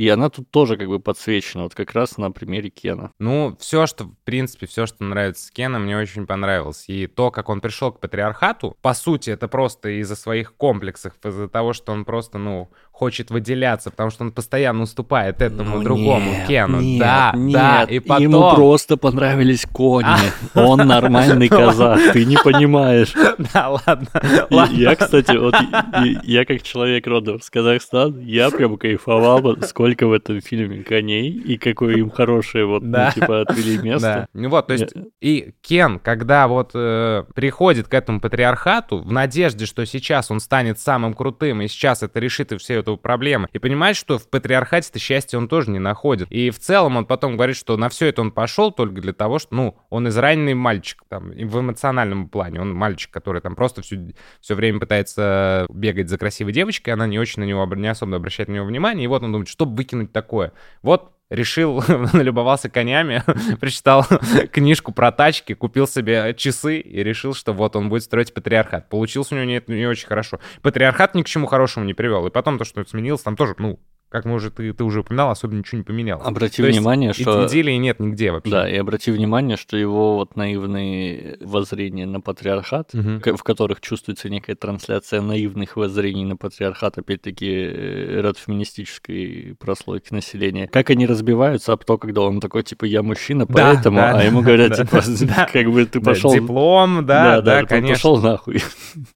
И она тут тоже как бы подсвечена, вот как раз на примере Кена. Ну, все, что, в принципе, все, что нравится Кена, мне очень понравилось. И то, как он пришел к патриархату, по сути, это просто из-за своих комплексов, из-за того, что он просто, ну, хочет выделяться, потому что он постоянно уступает этому ну, другому нет, Кену. Нет, да, нет, да, и потом... Ему просто понравились кони. Он нормальный казах, ты не понимаешь. Да, ладно. Я, кстати, вот я как человек родом с Казахстана, я прям кайфовал, сколько в этом фильме коней и какое им хорошее вот, ну, типа, отвели место. Ну вот, то есть, и Кен, когда вот э, приходит к этому патриархату в надежде, что сейчас он станет самым крутым, и сейчас это решит и все эту проблему. И понимает, что в патриархате-то счастье он тоже не находит. И в целом он потом говорит, что на все это он пошел только для того, что, ну, он израненный мальчик, там, в эмоциональном плане. Он мальчик, который там просто все, все время пытается бегать за красивой девочкой, она не очень на него, не особо обращает на него внимание, и вот он думает, что выкинуть такое. Вот решил, налюбовался конями, прочитал книжку про тачки, купил себе часы и решил, что вот он будет строить патриархат. Получилось у него не, не очень хорошо. Патриархат ни к чему хорошему не привел. И потом то, что сменилось, там тоже, ну, как мы уже, ты, ты уже упоминал, особо ничего не поменялось. Обрати То внимание, есть, что... идеи нет нигде вообще. Да, и обрати внимание, что его вот наивные воззрения на патриархат, угу. в которых чувствуется некая трансляция наивных воззрений на патриархат, опять-таки, э, ряд феминистической прослойки населения, как они разбиваются об то, когда он такой, типа, я мужчина, да, поэтому, да, а ему говорят, типа, как бы ты пошел... Диплом, да, да, конечно. пошел нахуй.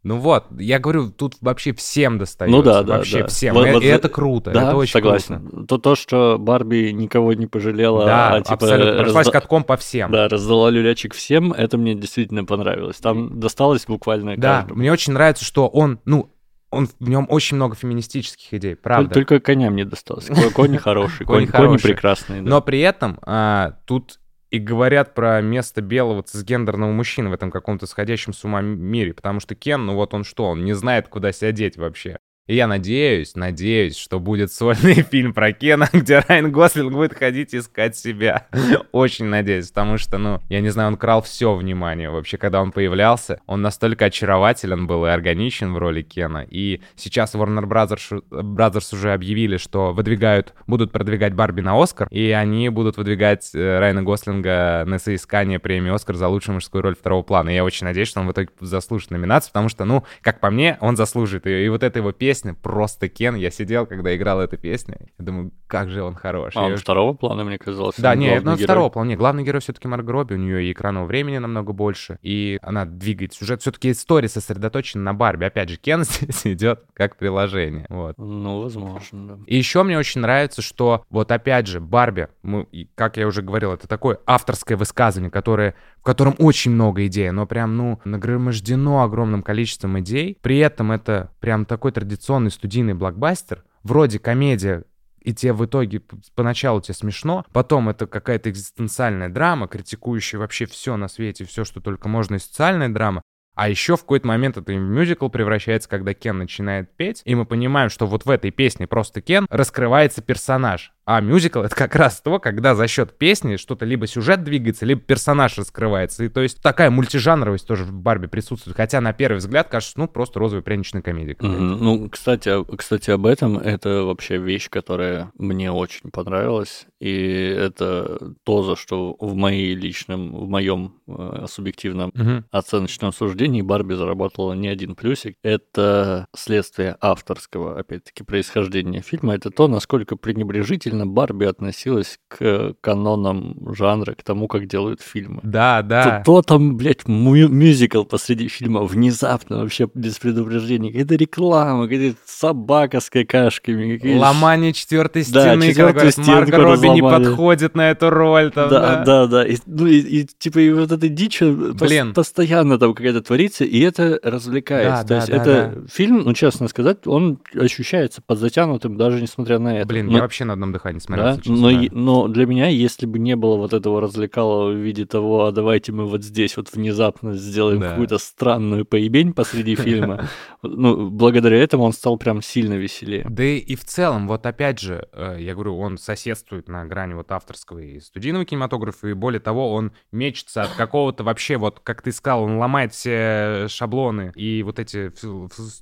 Ну вот, я говорю, тут вообще всем достается. Ну да, да, Вообще всем. И это круто, это очень Согласен. Круто. То, то, что Барби никого не пожалела, да, а типа... абсолютно. Прошлась разда... катком по всем. Да, раздала люлячек всем, это мне действительно понравилось. Там досталось буквально Да, каждому. мне очень нравится, что он, ну, он, в нем очень много феминистических идей, правда. Только коням не досталось. Кони хорошие, кони, кони прекрасные. Но при этом а, тут и говорят про место белого цисгендерного мужчины в этом каком-то сходящем с ума мире, потому что Кен, ну вот он что, он не знает, куда себя деть вообще. И я надеюсь, надеюсь, что будет сольный фильм про Кена, где Райан Гослинг будет ходить искать себя. Очень надеюсь, потому что, ну, я не знаю, он крал все внимание. Вообще, когда он появлялся, он настолько очарователен был и органичен в роли Кена. И сейчас Warner Brothers, Brothers уже объявили, что выдвигают, будут продвигать Барби на Оскар, и они будут выдвигать э, Райана Гослинга на соискание премии Оскар за лучшую мужскую роль второго плана. И я очень надеюсь, что он в итоге заслужит номинацию, потому что, ну, как по мне, он заслужит ее. И вот эта его песня песня просто Кен. Я сидел, когда играл эту песню, и думаю, как же он хороший. А он второго плана, мне казалось. Да, нет, ну второго плана. Нет, главный герой все-таки Марго Робби, у нее и экранного времени намного больше, и она двигает сюжет. Все-таки история сосредоточена на Барби. Опять же, Кен здесь идет как приложение. Вот. Ну, возможно, да. И еще мне очень нравится, что вот опять же, Барби, мы, как я уже говорил, это такое авторское высказывание, которое, в котором очень много идей, но прям, ну, нагромождено огромным количеством идей. При этом это прям такой традиционный традиционный студийный блокбастер, вроде комедия, и тебе в итоге поначалу тебе смешно, потом это какая-то экзистенциальная драма, критикующая вообще все на свете, все, что только можно, и социальная драма, а еще в какой-то момент это мюзикл превращается, когда Кен начинает петь, и мы понимаем, что вот в этой песне просто Кен раскрывается персонаж. А мюзикл — это как раз то, когда за счет песни что-то либо сюжет двигается, либо персонаж раскрывается. И то есть такая мультижанровость тоже в Барби присутствует. Хотя на первый взгляд кажется, ну, просто розовая пряничная комедия. Mm-hmm. Ну, кстати, кстати, об этом это вообще вещь, которая мне очень понравилась. И это то, за что в моей личном, в моем э, субъективном mm-hmm. оценочном суждении Барби заработала не один плюсик. Это следствие авторского, опять-таки, происхождения фильма. Это то, насколько пренебрежительно Барби относилась к канонам жанра, к тому, как делают фильмы. Да, да. То, то там, блядь, мю- мюзикл посреди фильма внезапно, вообще без предупреждений. Какая-то реклама, какая-то собака с какашками. какие- Ломание четвертой Да, стены, четвёртую говорят, стенку Марго Робби не подходит на эту роль. Там, Да, да. да, да. И, ну и, и, типа и вот эта дичь э, пос- Блин. постоянно там какая-то творится, и это развлекает. Да, То да, есть да, это фильм, ну честно сказать, он ощущается подзатянутым даже несмотря на это. Блин, Но- я вообще на одном дыхании смотрел. да, сейчас, но, да. е- но для меня, если бы не было вот этого развлекалого в виде того, а давайте мы вот здесь вот внезапно сделаем Да. какую-то странную поебень посреди фильма, ну, благодаря этому он стал прям сильно веселее. Да и, в целом, вот опять же, э, я говорю, он соседствует на грани вот авторского и студийного кинематографа, и более того, он мечется от какого-то вообще, вот как ты сказал, он ломает все шаблоны и вот эти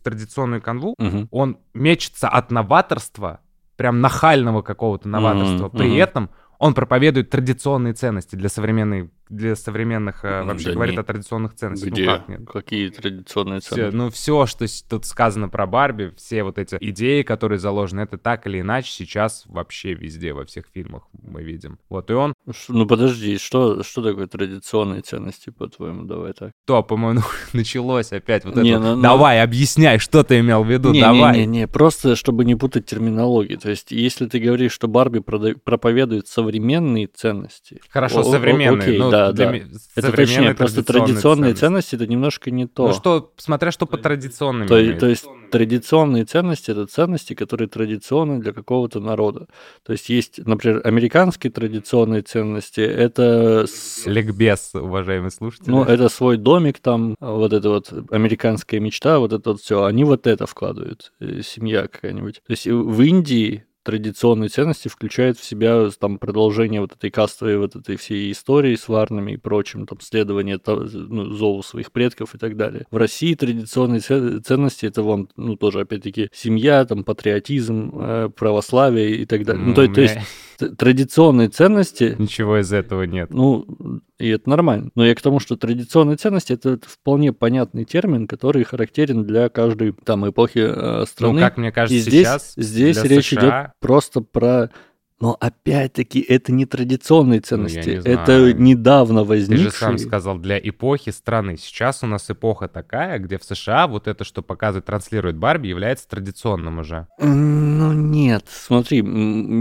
традиционную канву, Мгм. он мечется от новаторства, прям нахального какого-то новаторства, Мгм, при этом он проповедует традиционные ценности для современной, для современных, э, вообще да говорит не- о традиционных ценностях. Ну Где? как нет? Какие традиционные ценности? ну, все, что тут сказано про Барби, все вот эти идеи, которые заложены, это так или иначе сейчас вообще везде, во всех фильмах мы видим. Вот, и он, Ш- Ну подожди, что, что такое традиционные ценности, по-твоему? Давай так. то, по-моему, началось опять вот это. Не, вот, ну- ну- Давай, объясняй, что ты имел в виду, не, давай. Не, не, не, просто чтобы не путать терминологии. То есть, если ты говоришь, что Барби проповедует современные ценности. Хорошо, о- современные. окей, ну, да, для да. ми- Это точнее, просто традиционные ценности. ценности это немножко не то. Ну что, смотря что по традиционным То, то есть традиционные ценности это ценности, которые традиционны для какого-то народа. То есть есть, например, американские традиционные ценности. Это Ликбез, уважаемые слушатели. Ну, это свой домик там, вот это вот американская мечта, вот это вот все. Они вот это вкладывают, э, семья какая-нибудь. То есть в Индии традиционные ценности включают в себя там продолжение вот этой кастовой вот этой всей истории с варнами и прочим, там следование ну, зову своих предков и так далее. В России традиционные це- ценности это вон, ну тоже опять-таки семья, там патриотизм, э, православие и так далее. Ну то, то есть традиционные ценности Ничего из этого нет. ну, и это нормально. Но я к тому, что традиционные ценности это вполне понятный термин, который характерен для каждой там эпохи э, страны. Ну, как мне кажется, И здесь, сейчас здесь речь США идет просто про. Но опять-таки это не традиционные Ну, ценности, не это недавно Ты возникшие. же сам сказал, для эпохи страны. Сейчас у нас эпоха такая, где в США вот это, что показывает, транслирует Барби, является традиционным уже. Ну нет, смотри,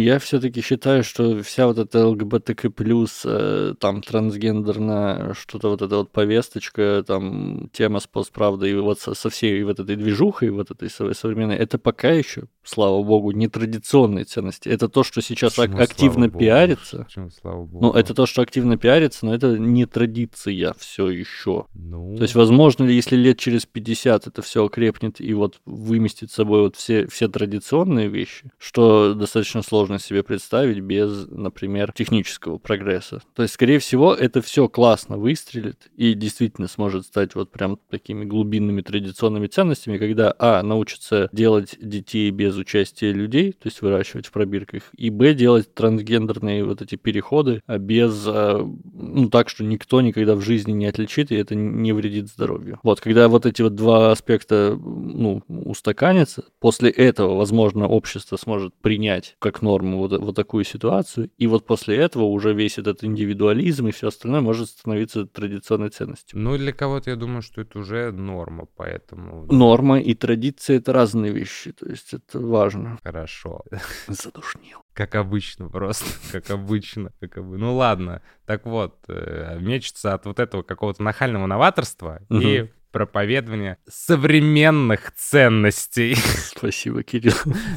я все-таки считаю, что вся вот эта ЛГБТК плюс, э, там трансгендерная, что-то вот эта вот повесточка, там тема с постправдой, и вот со, со всей вот этой движухой, вот этой со- современной, это пока еще, слава богу, не традиционные ценности. Это то, что сейчас ак- Почему, активно богу? пиарится. Почему, слава богу? Ну, это то, что активно пиарится, но это не традиция все еще. Ну, То есть, возможно ли, если лет через 50 это все окрепнет и вот выместит собой вот все, все традиционные вещи, что достаточно сложно себе представить без, например, технического прогресса. То есть, скорее всего, это все классно выстрелит и действительно сможет стать вот прям такими глубинными традиционными ценностями, когда, а, научатся делать детей без участия людей, то есть выращивать в пробирках, и, б, делать трансгендерные вот эти переходы а без, а, ну, так, что никто никогда в жизни не отличит, и это не вредит здоровью. Вот, когда вот эти вот два аспекта, ну, устаканятся, после этого, возможно, общество сможет принять как норму вот, вот такую ситуацию, и вот после этого уже весь этот индивидуализм и все остальное может становиться традиционной ценностью. ну, для кого-то я думаю, что это уже норма, поэтому... Норма и традиция — это разные вещи, то есть это важно. Хорошо. Задушнил. Как обычно просто, как обычно. Как об- Ну ладно, так вот, э, мечется от вот этого какого-то нахального новаторства и Мгм. проповедования современных ценностей. Спасибо, Кирилл.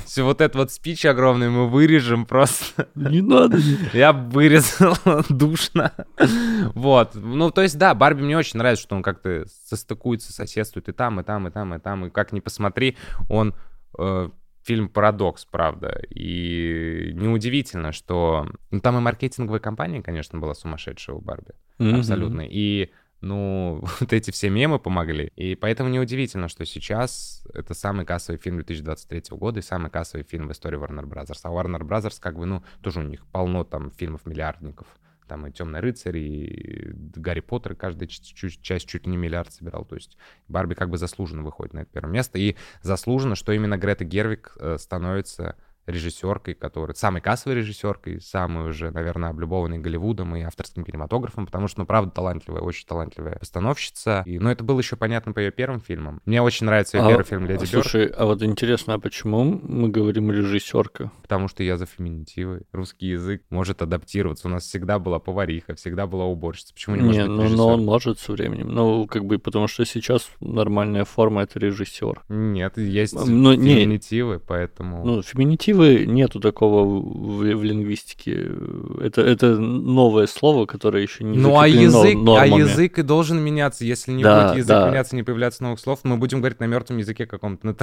Все вот этот вот спич огромный мы вырежем просто. Не надо. Я вырезал душно. Вот. Ну, то есть, да, Барби мне очень нравится, что он как-то состыкуется, соседствует и там, и там, и там, и там. И как ни посмотри, он э, фильм парадокс, правда. И неудивительно, что... Ну, там и маркетинговая компания, конечно, была сумасшедшая у Барби. Абсолютно. И ну, вот эти все мемы помогли. И поэтому неудивительно, что сейчас это самый кассовый фильм 2023 года и самый кассовый фильм в истории Warner Brothers. А Warner Brothers, как бы, ну, тоже у них полно там фильмов-миллиардников. Там и Темный рыцарь, и Гарри Поттер, каждая часть чуть ли не миллиард собирал. То есть Барби как бы заслуженно выходит на это первое место. И заслуженно, что именно Грета Гервик э, становится режиссеркой, которая самой кассовой режиссеркой, самой уже, наверное, облюбованной Голливудом и авторским кинематографом, потому что, ну, правда, талантливая, очень талантливая постановщица. И, ну, это было еще понятно по ее первым фильмам. Мне очень нравится ее а, первый фильм «Леди Слушай, Бёрд. а вот интересно, а почему мы говорим режиссерка? Потому что я за феминитивы. Русский язык может адаптироваться. У нас всегда была повариха, всегда была уборщица. Почему не, не может быть ну, но он может со временем. Ну, как бы, потому что сейчас нормальная форма — это режиссер. Нет, есть ну, феминитивы, не... поэтому... Ну, феминитивы альтернативы нету такого в, в лингвистике. Это, это новое слово, которое еще не Ну а язык, а язык и должен меняться. Если не да, будет язык да. меняться, не появляться новых слов, мы будем говорить на мертвом языке каком-то. На,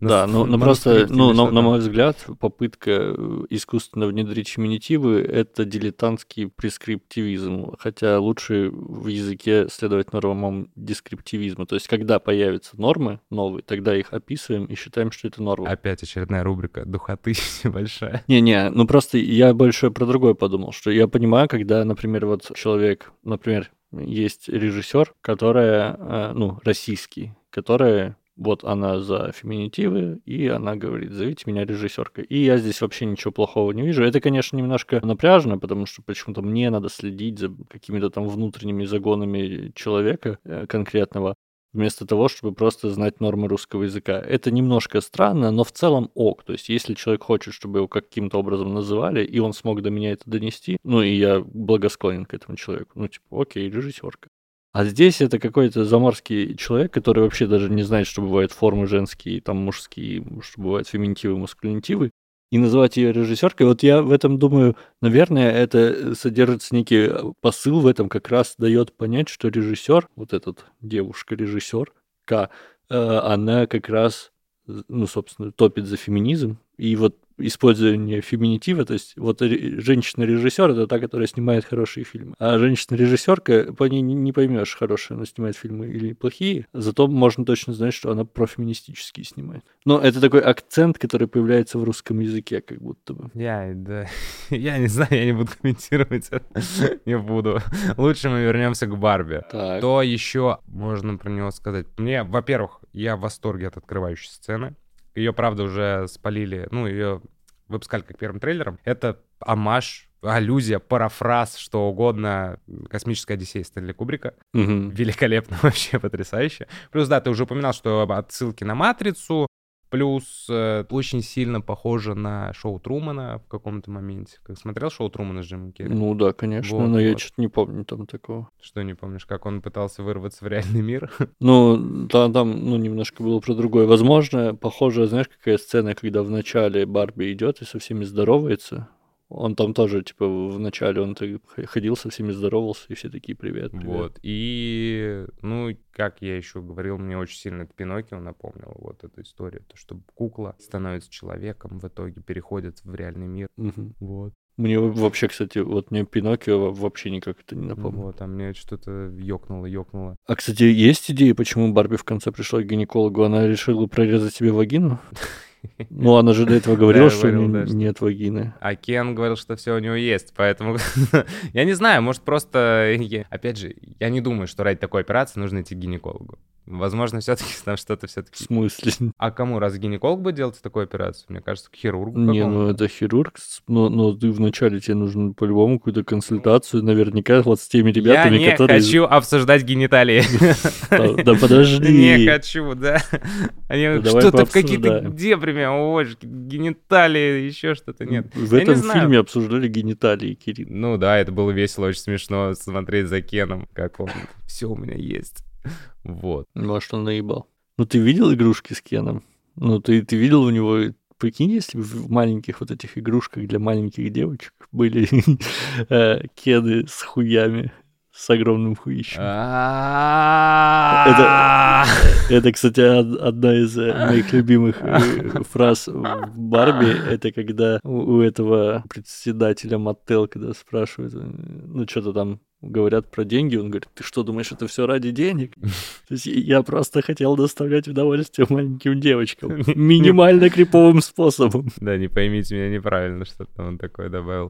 да, но, но просто, ну, на, на мой взгляд, попытка искусственно внедрить феминитивы — это дилетантский прескриптивизм. Хотя лучше в языке следовать нормам дескриптивизма. То есть, когда появятся нормы новые, тогда их описываем и считаем, что это норма. Опять очередная рубрика «Духоты тысяч большая. Не-не, ну просто я больше про другое подумал, что я понимаю, когда, например, вот человек, например, есть режиссер, которая, э, ну, российский, которая вот она за феминитивы, и она говорит, зовите меня режиссеркой. И я здесь вообще ничего плохого не вижу. Это, конечно, немножко напряжно, потому что почему-то мне надо следить за какими-то там внутренними загонами человека э, конкретного вместо того, чтобы просто знать нормы русского языка. Это немножко странно, но в целом ок. То есть, если человек хочет, чтобы его каким-то образом называли, и он смог до меня это донести, ну, и я благосклонен к этому человеку. Ну, типа, окей, режиссерка. А здесь это какой-то заморский человек, который вообще даже не знает, что бывают формы женские, там мужские, что бывают феминитивы, маскулинитивы и называть ее режиссеркой. Вот я в этом думаю, наверное, это содержится некий э, посыл в этом, как раз дает понять, что режиссер, вот этот девушка-режиссер, К, э, она как раз, ну, собственно, топит за феминизм. И вот использование феминитива, то есть вот женщина-режиссер это та, которая снимает хорошие фильмы, а женщина-режиссерка по ней не поймешь, хорошая она снимает фильмы или плохие, зато можно точно знать, что она профеминистические снимает. Но это такой акцент, который появляется в русском языке, как будто бы. Я, да, я не знаю, я не буду комментировать это, не буду. Лучше мы вернемся к Барби. Так. То еще можно про него сказать? Мне, во-первых, я в восторге от открывающей сцены. Ее, правда, уже спалили, ну, ее выпускали как первым трейлером. Это амаш, аллюзия, парафраз, что угодно «Космическая Одиссея» Стэнли Кубрика. Угу. Великолепно, вообще потрясающе. Плюс, да, ты уже упоминал, что отсылки на «Матрицу», Плюс э, очень сильно похоже на шоу Трумана в каком-то моменте. Как смотрел шоу Трумана с Джимом Керри? Ну да, конечно, вот, но вот. я что-то не помню там такого. Что не помнишь, как он пытался вырваться в реальный мир? Ну, да, там ну, немножко было про другое. Возможно, похоже, знаешь, какая сцена, когда в начале Барби идет и со всеми здоровается, он там тоже, типа, вначале он ходил со всеми здоровался, и все такие привет, привет. Вот, и, ну, как я еще говорил, мне очень сильно это Пиноккио напомнил, вот эту историю, то, что кукла становится человеком, в итоге переходит в реальный мир, угу. вот. Мне вообще, кстати, вот мне Пиноккио вообще никак это не напомнило. Вот, а мне что-то ёкнуло, ёкнуло. А, кстати, есть идея, почему Барби в конце пришла к гинекологу? Она решила прорезать себе вагину? Ну, она же до этого говорила, что нет вагины. А Кен говорил, что все у него есть, поэтому... я не знаю, может, просто... Опять же, я не думаю, что ради такой операции нужно идти к гинекологу. Возможно, все-таки там что-то все-таки. В смысле? А кому? Раз гинеколог будет делать такую операцию? Мне кажется, к хирургу. Не, ну это хирург, но, но ты вначале тебе нужно по-любому какую-то консультацию, наверняка вот с теми ребятами, Я не которые... хочу обсуждать гениталии. Да подожди. Не хочу, да. Что-то в какие-то дебрями, ой, гениталии, еще что-то, нет. В этом фильме обсуждали гениталии, Кирилл. Ну да, это было весело, очень смешно смотреть за Кеном, как он, все у меня есть. Вот. Может, он наебал. Ну, ты видел игрушки с Кеном? Ну, ты, ты видел у него... Прикинь, если в маленьких вот этих игрушках для маленьких девочек были э, кеды с хуями с огромным хуищем. Это, это, кстати, одна из э, моих любимых э, фраз в Барби. Это когда у этого председателя мотел, когда спрашивают, ну, что-то там говорят про деньги, он говорит, ты что, думаешь, это все ради денег? То есть я просто хотел доставлять удовольствие маленьким девочкам минимально криповым способом. Да, не поймите меня неправильно, что там он такое добавил.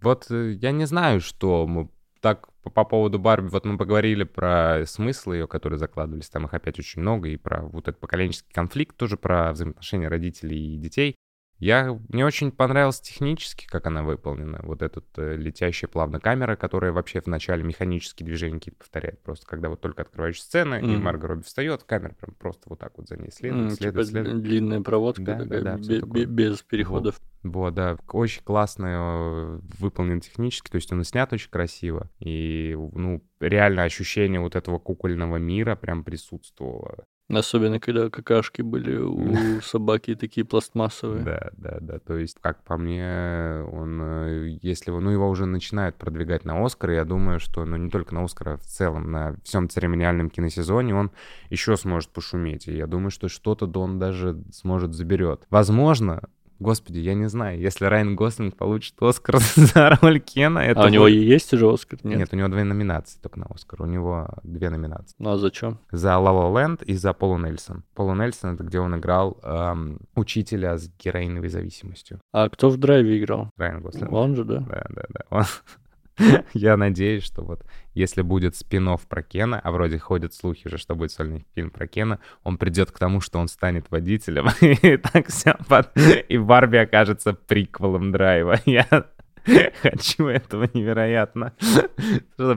Вот э, я не знаю, что мы так по, по поводу Барби, вот мы поговорили про смыслы ее, которые закладывались, там их опять очень много, и про вот этот поколенческий конфликт, тоже про взаимоотношения родителей и детей. Я, мне очень понравилось технически, как она выполнена. Вот эта э, летящая плавно камера, которая вообще в начале механические движения какие-то повторяет. Просто когда вот только открываешь сцену, mm-hmm. и Марго Робби встает, камера прям просто вот так вот за ней следует, mm, следует, типа следует. длинная проводка да, такая, да, да, б- без переходов. Вот, да, очень классно э, выполнен технически, то есть он снят очень красиво, и, ну, реально ощущение вот этого кукольного мира прям присутствовало. Особенно, когда какашки были у собаки такие пластмассовые. Да, да, да. То есть, как по мне, он, э, если ну, его уже начинают продвигать на Оскар, я думаю, что, ну, не только на Оскар, а в целом на всем церемониальном киносезоне он еще сможет пошуметь. И я думаю, что что-то он даже сможет заберет. Возможно, Господи, я не знаю, если Райан Гослинг получит Оскар за роль Кена... Это а у него будет... есть уже Оскар? Нет? Нет, у него две номинации только на Оскар. У него две номинации. Ну а зачем? За La La Land и за Полу Нельсон. Полу Нельсон — это где он играл эм, учителя с героиновой зависимостью. А кто в Драйве играл? Райан Гослинг. Он же, да? Да, да, да. Он... Я надеюсь, что вот если будет спин про Кена, а вроде ходят слухи же, что будет сольный фильм про Кена, он придет к тому, что он станет водителем, и так все под... И Барби окажется приквелом драйва. Я Хочу этого невероятно.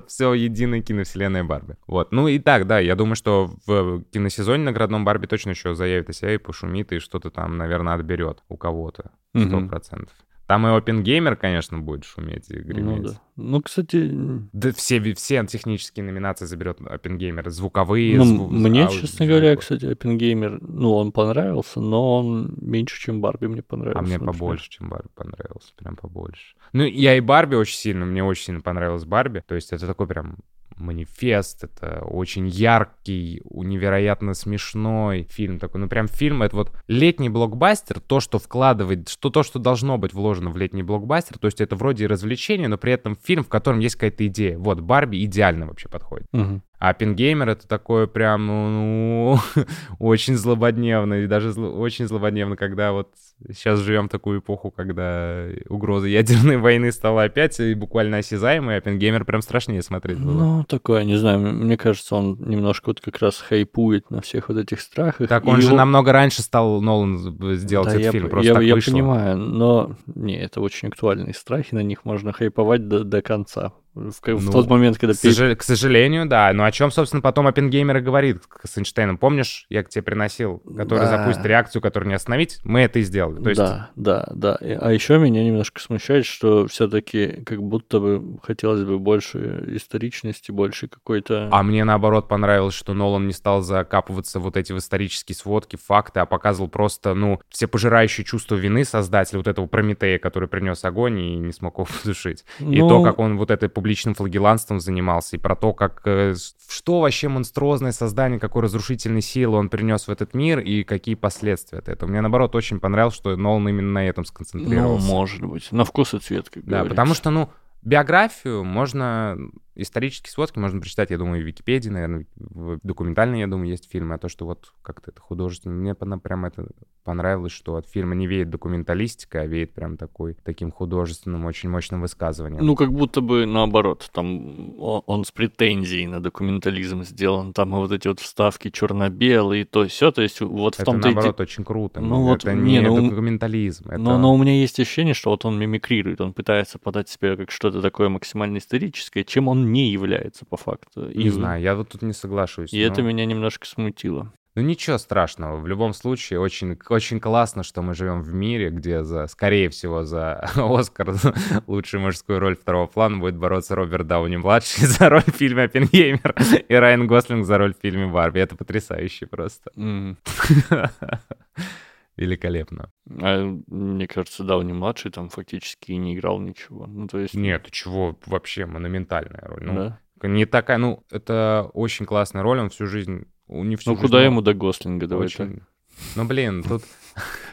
Все единая киновселенная Барби. Вот. Ну и так, да, я думаю, что в киносезоне наградном Барби точно еще заявит о себе и пошумит, и что-то там, наверное, отберет у кого-то. Сто процентов. Там и OpenGamer, конечно, будет шуметь и греметь. Ну, да. ну кстати... Да все, все технические номинации заберет OpenGamer. Звуковые, ну, зву... Мне, ауди, честно говоря, кстати, OpenGamer, ну, он понравился, но он меньше, чем Барби мне понравился. А мне например. побольше, чем Барби понравился. Прям побольше. Ну, я и Барби очень сильно, мне очень сильно понравилась Барби. То есть это такой прям манифест, это очень яркий, невероятно смешной фильм такой, ну прям фильм, это вот летний блокбастер, то, что вкладывает, что то, что должно быть вложено в летний блокбастер, то есть это вроде и развлечение, но при этом фильм, в котором есть какая-то идея. Вот, Барби идеально вообще подходит. Угу. А Пингеймер это такое прям, ну, очень злободневно, и даже зло, очень злободневно, когда вот сейчас живем в такую эпоху, когда угроза ядерной войны стала опять буквально осязаемой, а Пингеймер прям страшнее смотреть было. Ну, такое, не знаю, мне кажется, он немножко вот как раз хайпует на всех вот этих страхах. Так он же его... намного раньше стал Нолан сделать да, этот я, фильм, просто я, так я вышло. понимаю, но не, это очень актуальные страхи, на них можно хайповать до, до конца. В, в ну, тот момент, когда... К, сожал... к сожалению, да. Но о чем, собственно, потом Оппенгеймер и говорит с Эйнштейном. Помнишь, я к тебе приносил, который да. запустит реакцию, которую не остановить? Мы это и сделали. То есть... Да, да, да. А еще меня немножко смущает, что все-таки как будто бы хотелось бы больше историчности, больше какой-то... А мне, наоборот, понравилось, что Нолан не стал закапываться вот эти в исторические сводки, факты, а показывал просто, ну, все пожирающие чувство вины создателя вот этого Прометея, который принес огонь и не смог его потушить. Ну... И то, как он вот этой публичным флагеланством занимался, и про то, как э, что вообще монструозное создание, какой разрушительной силы он принес в этот мир, и какие последствия от этого. Мне, наоборот, очень понравилось, что Нолан именно на этом сконцентрировался. Ну, может быть. На вкус и цвет, как Да, говорится. потому что, ну, биографию можно исторические сводки можно прочитать, я думаю, в Википедии, наверное, в документальной, я думаю, есть фильмы, а то, что вот как-то это художественно, мне прям это понравилось, что от фильма не веет документалистика, а веет прям такой, таким художественным, очень мощным высказыванием. Ну, как будто бы наоборот, там он с претензией на документализм сделан, там вот эти вот вставки черно-белые, то все, то есть вот в том Это, наоборот, и... очень круто. Ну, вот, это не, не ну, документализм. Это... Но, но у меня есть ощущение, что вот он мимикрирует, он пытается подать себя как что-то такое максимально историческое, чем он не является по факту. Не и... знаю, я вот тут не соглашусь. И но... это меня немножко смутило. Ну ничего страшного. В любом случае, очень, очень классно, что мы живем в мире, где за, скорее всего, за Оскар лучшую мужскую роль второго плана будет бороться Роберт Дауни-младший за роль в фильме «Оппенгеймер» и Райан Гослинг за роль в фильме «Барби». Это потрясающе просто. Mm. Великолепно. А, мне кажется, Дауни-младший там фактически и не играл ничего. Ну, то есть... Нет, чего, вообще монументальная роль. Ну, да? Не такая, ну, это очень классная роль, он всю жизнь... Не всю ну, жизнь, куда ему до Гослинга, давай очень... Ну, блин, тут...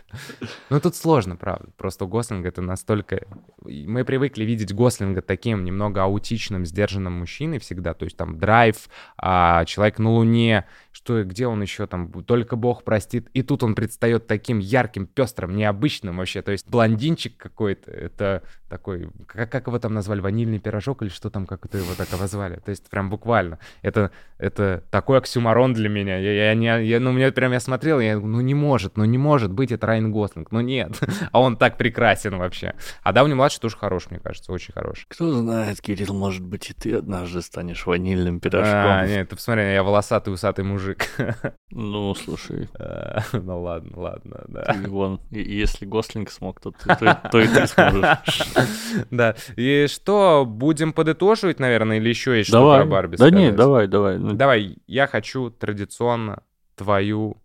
Ну, тут сложно, правда. Просто Гослинг это настолько... Мы привыкли видеть Гослинга таким немного аутичным, сдержанным мужчиной всегда. То есть там драйв, а, человек на Луне, что где он еще там, только Бог простит. И тут он предстает таким ярким, пестрым, необычным вообще. То есть блондинчик какой-то, это такой, как, как его там назвали, ванильный пирожок или что там, как это его так обозвали. То есть прям буквально. Это, это такой оксюмарон для меня. Я, я, не, я, ну, мне прям я смотрел, я, ну не может, ну не может быть это Райан Гослинг. Ну нет, а он так прекрасен вообще. А Дауни-младший тоже хорош, мне кажется, очень хорош. Кто знает, Кирилл, может быть, и ты однажды станешь ванильным пирожком. А, нет, ты посмотри, я волосатый, усатый мужик. Ну, слушай. А, ну ладно, ладно, да. Ты вон, если Гослинг смог, то, ты, то, то и ты сможешь. Да. И что, будем подытоживать, наверное, или еще есть что про Барби Да нет, давай, давай. Ну, Давай, я хочу традиционно твою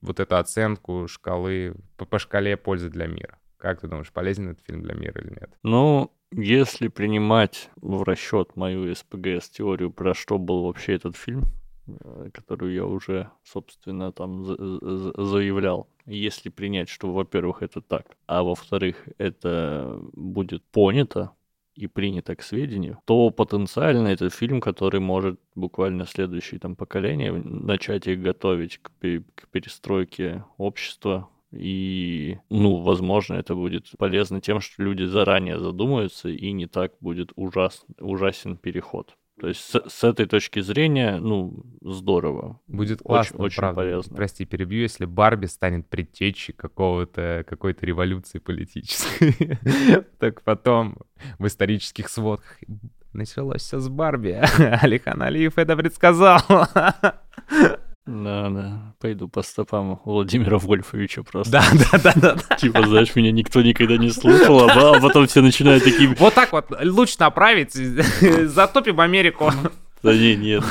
вот эту оценку шкалы по, по шкале пользы для мира. Как ты думаешь, полезен этот фильм для мира или нет? Ну, если принимать в расчет мою СПГС-теорию, про что был вообще этот фильм, э, которую я уже, собственно, там за- за- заявлял. Если принять, что, во-первых, это так, а во-вторых, это будет понято и принято к сведению, то потенциально это фильм, который может буквально следующие там поколения начать их готовить к, к перестройке общества, и, ну, возможно, это будет полезно тем, что люди заранее задумаются, и не так будет ужас, ужасен переход. То есть с, с этой точки зрения, ну, здорово. Будет Очень- классно, очень правда. полезно. Прости, перебью, если Барби станет предтечей какого-то, какой-то революции политической. Так потом в исторических сводках началось все с Барби. Алихан Алиев это предсказал. Да, да. Пойду по стопам Владимира Вольфовича просто. Да, да, да, да. Типа, знаешь, меня никто никогда не слушал, а а потом все начинают такие... Вот так вот луч направить, затопим Америку. Да не, нет.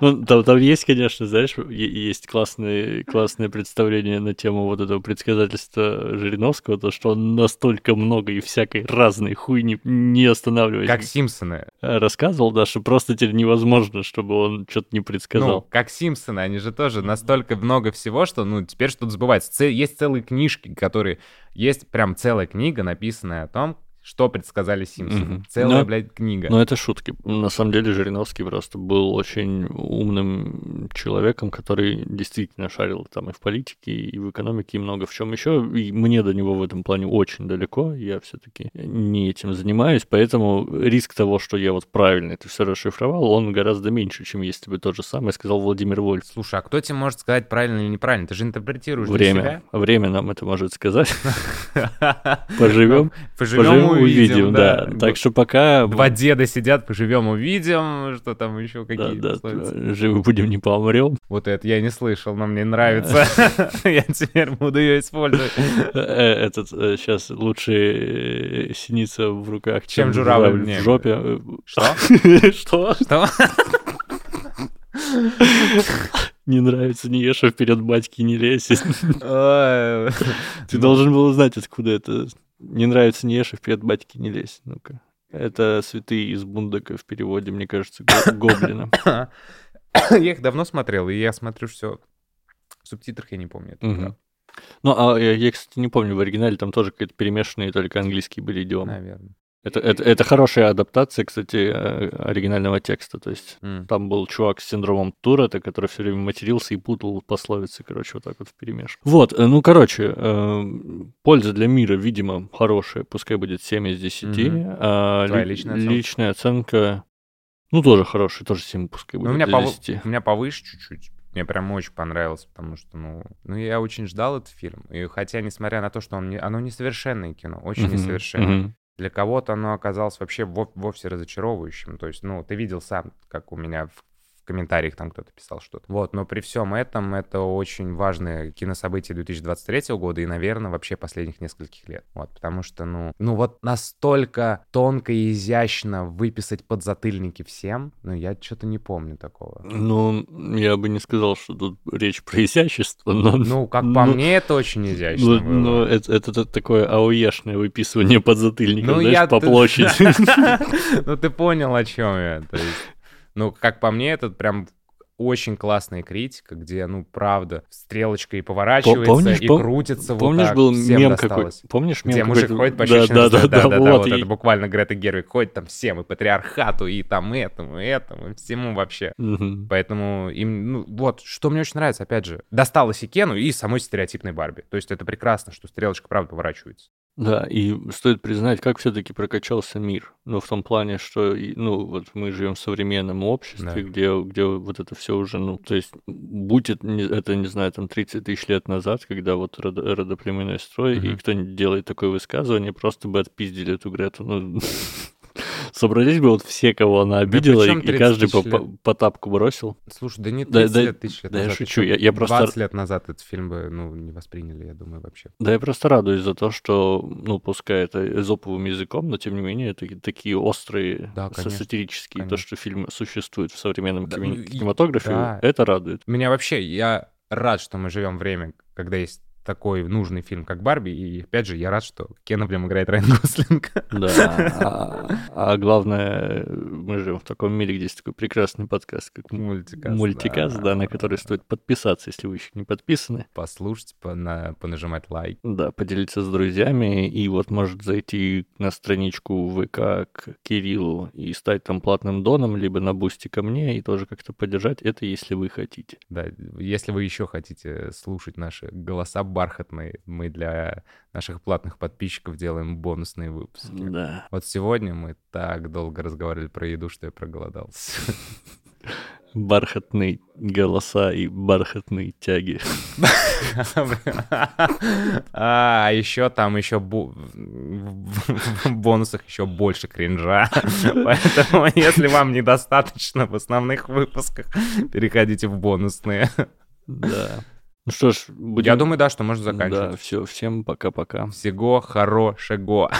Ну, там, там есть, конечно, знаешь, есть классные, классное представление на тему вот этого предсказательства Жириновского, то, что он настолько много и всякой разной хуйни не останавливаясь Как Симпсоны. рассказывал, да, что просто теперь невозможно, чтобы он что-то не Ну, предсказал. как Симпсоны, они же тоже настолько много всего, что, ну, теперь что-то сбывается. Есть целые книжки, которые... Есть прям целая книга, написанная о том, что предсказали Симпсоны. Мгм. Целая, Но- блядь, книга. Но это шутки. На самом деле Жириновский просто был очень умным человеком, который действительно шарил там и в политике, и в экономике, и много в чем еще. И мне до него в этом плане очень далеко. Я все-таки не этим занимаюсь, поэтому риск того, что я вот правильно это все расшифровал, он гораздо меньше, чем если бы то же самое сказал Владимир Вольф. Слушай, а кто тебе может сказать правильно или неправильно? Ты же интерпретируешь Время. Время нам это может сказать. Поживем, Поживем, увидим, да. Так что пока... Два деда сидят, поживем, увидим, что там еще Да, какие да, пословицы. живы будем, не помрем. Вот это я не слышал, но мне нравится. Я теперь буду ее использовать. Э, Этот сейчас лучше э, синица в руках, Чем чем журавль в жопе. Что? Что? Что? Не нравится, не ешь, а вперед батьки не лезь. Ты должен был узнать, откуда это. Не нравится, не ешь, а вперед батьки не лезь. Ну-ка. Это святые из Бундака в переводе, мне кажется, го- гоблина. Я их давно смотрел, и я смотрю все в субтитрах, я не помню. это. Ну, а я, я, кстати, не помню, в оригинале там тоже какие-то перемешанные только английские были идиомы. Наверное. Это, это, это хорошая адаптация, кстати, э, оригинального текста. То есть М. Там был чувак с синдромом Туретта, который все время матерился и путал пословицы, короче, вот так вот в перемешку. Вот, э, ну, короче, э, польза для мира, видимо, хорошая, пускай будет 7 из 10. Мгм. а Твоя ли- личная оценка? личная оценка, ну, тоже хорошая, тоже 7 пускай Ну, будет у меня, из повы- 10. у меня повыше чуть-чуть. Мне прям очень понравилось, потому что, ну, ну, я очень ждал этот фильм. И хотя, несмотря на то, что он не, оно несовершенное кино, очень Мгм, несовершенное. мгм. Для кого-то оно оказалось вообще во- вовсе разочаровывающим. То есть, ну, ты видел сам, как у меня в комментариях там кто-то писал что-то. Вот, но при всем этом это очень важное кинособытие 2023 года и, наверное, вообще последних нескольких лет. Вот, потому что, ну, ну вот настолько тонко и изящно выписать подзатыльники всем, ну, я что-то не помню такого. Ну, я бы не сказал, что тут речь про изящество, но... Ну, как по ну, мне, это очень изящно Ну, было. ну, это, это т- такое ауешное выписывание подзатыльников, Ну, знаешь, я по площади. Ну, ты понял, о чем я. То есть, ну, как по мне, это прям очень классная критика, где, ну, правда, стрелочка и поворачивается, помнишь, и пом- крутится вот Помнишь, так. был Всем мем досталось. какой? Помнишь мем Где мужик ходит по да, щечинам, да, да, да, да, вот, вот и- это буквально Грета Гервик ходит там всем, и патриархату, и там этому, и этому, и всему вообще. Мгм. Поэтому им, ну, вот, что мне очень нравится, опять же, досталось и Кену, и самой стереотипной Барби. То есть это прекрасно, что стрелочка правда поворачивается. Да, и стоит признать, как все-таки прокачался мир. Ну, в том плане, что, и, ну, вот мы живем в современном обществе, Да. где, где вот это все уже, ну, то есть, будь это, не, это, не знаю, там, 30 тысяч лет назад, когда вот родо- родоплеменной строй, и Мгм. кто-нибудь делает такое высказывание, просто бы отпиздили эту Грету. Ну, собрались бы вот все, кого она обидела, причём и, и 30 каждый по, тысяч по- по тапку бросил. Слушай, да не Да- 30 да- лет, тысяч лет да я назад. шучу, ещё я- я просто- 20 лет назад этот фильм бы, ну, не восприняли, я думаю, вообще. Да, я просто радуюсь за то, что, ну, пускай это эзоповым языком, но тем не менее это такие острые, Да, конечно, сатирические, то, конечно. что фильм существует в современном Да, кинематографе, да. это радует. Меня вообще, я рад, что мы живем время, когда есть такой нужный фильм, как Барби, и опять же, я рад, что Кена прям играет Райан Гослинг. Да. А, а главное, мы живем в таком мире, где есть такой прекрасный подкаст, как Мультикаст. Мультикаст, да, на который стоит подписаться, если вы еще не подписаны. Послушать, пона- понажимать лайк. Да, поделиться с друзьями и вот может зайти на страничку ВК к Кириллу и стать там платным доном, либо на Boosty ко мне и тоже как-то поддержать. Это если вы хотите. Да, если вы еще хотите слушать наши голоса бархатные, мы для наших платных подписчиков делаем бонусные выпуски. Да. Вот сегодня мы так долго разговаривали про еду, что я проголодался. Бархатные голоса и бархатные тяги. А еще там еще в бонусах еще больше кринжа. Поэтому, если вам недостаточно в основных выпусках, переходите в бонусные. Да. Ну что ж, будем... Я думаю, да, что можно Да, заканчивать. все, всем пока-пока. Всего хорошего.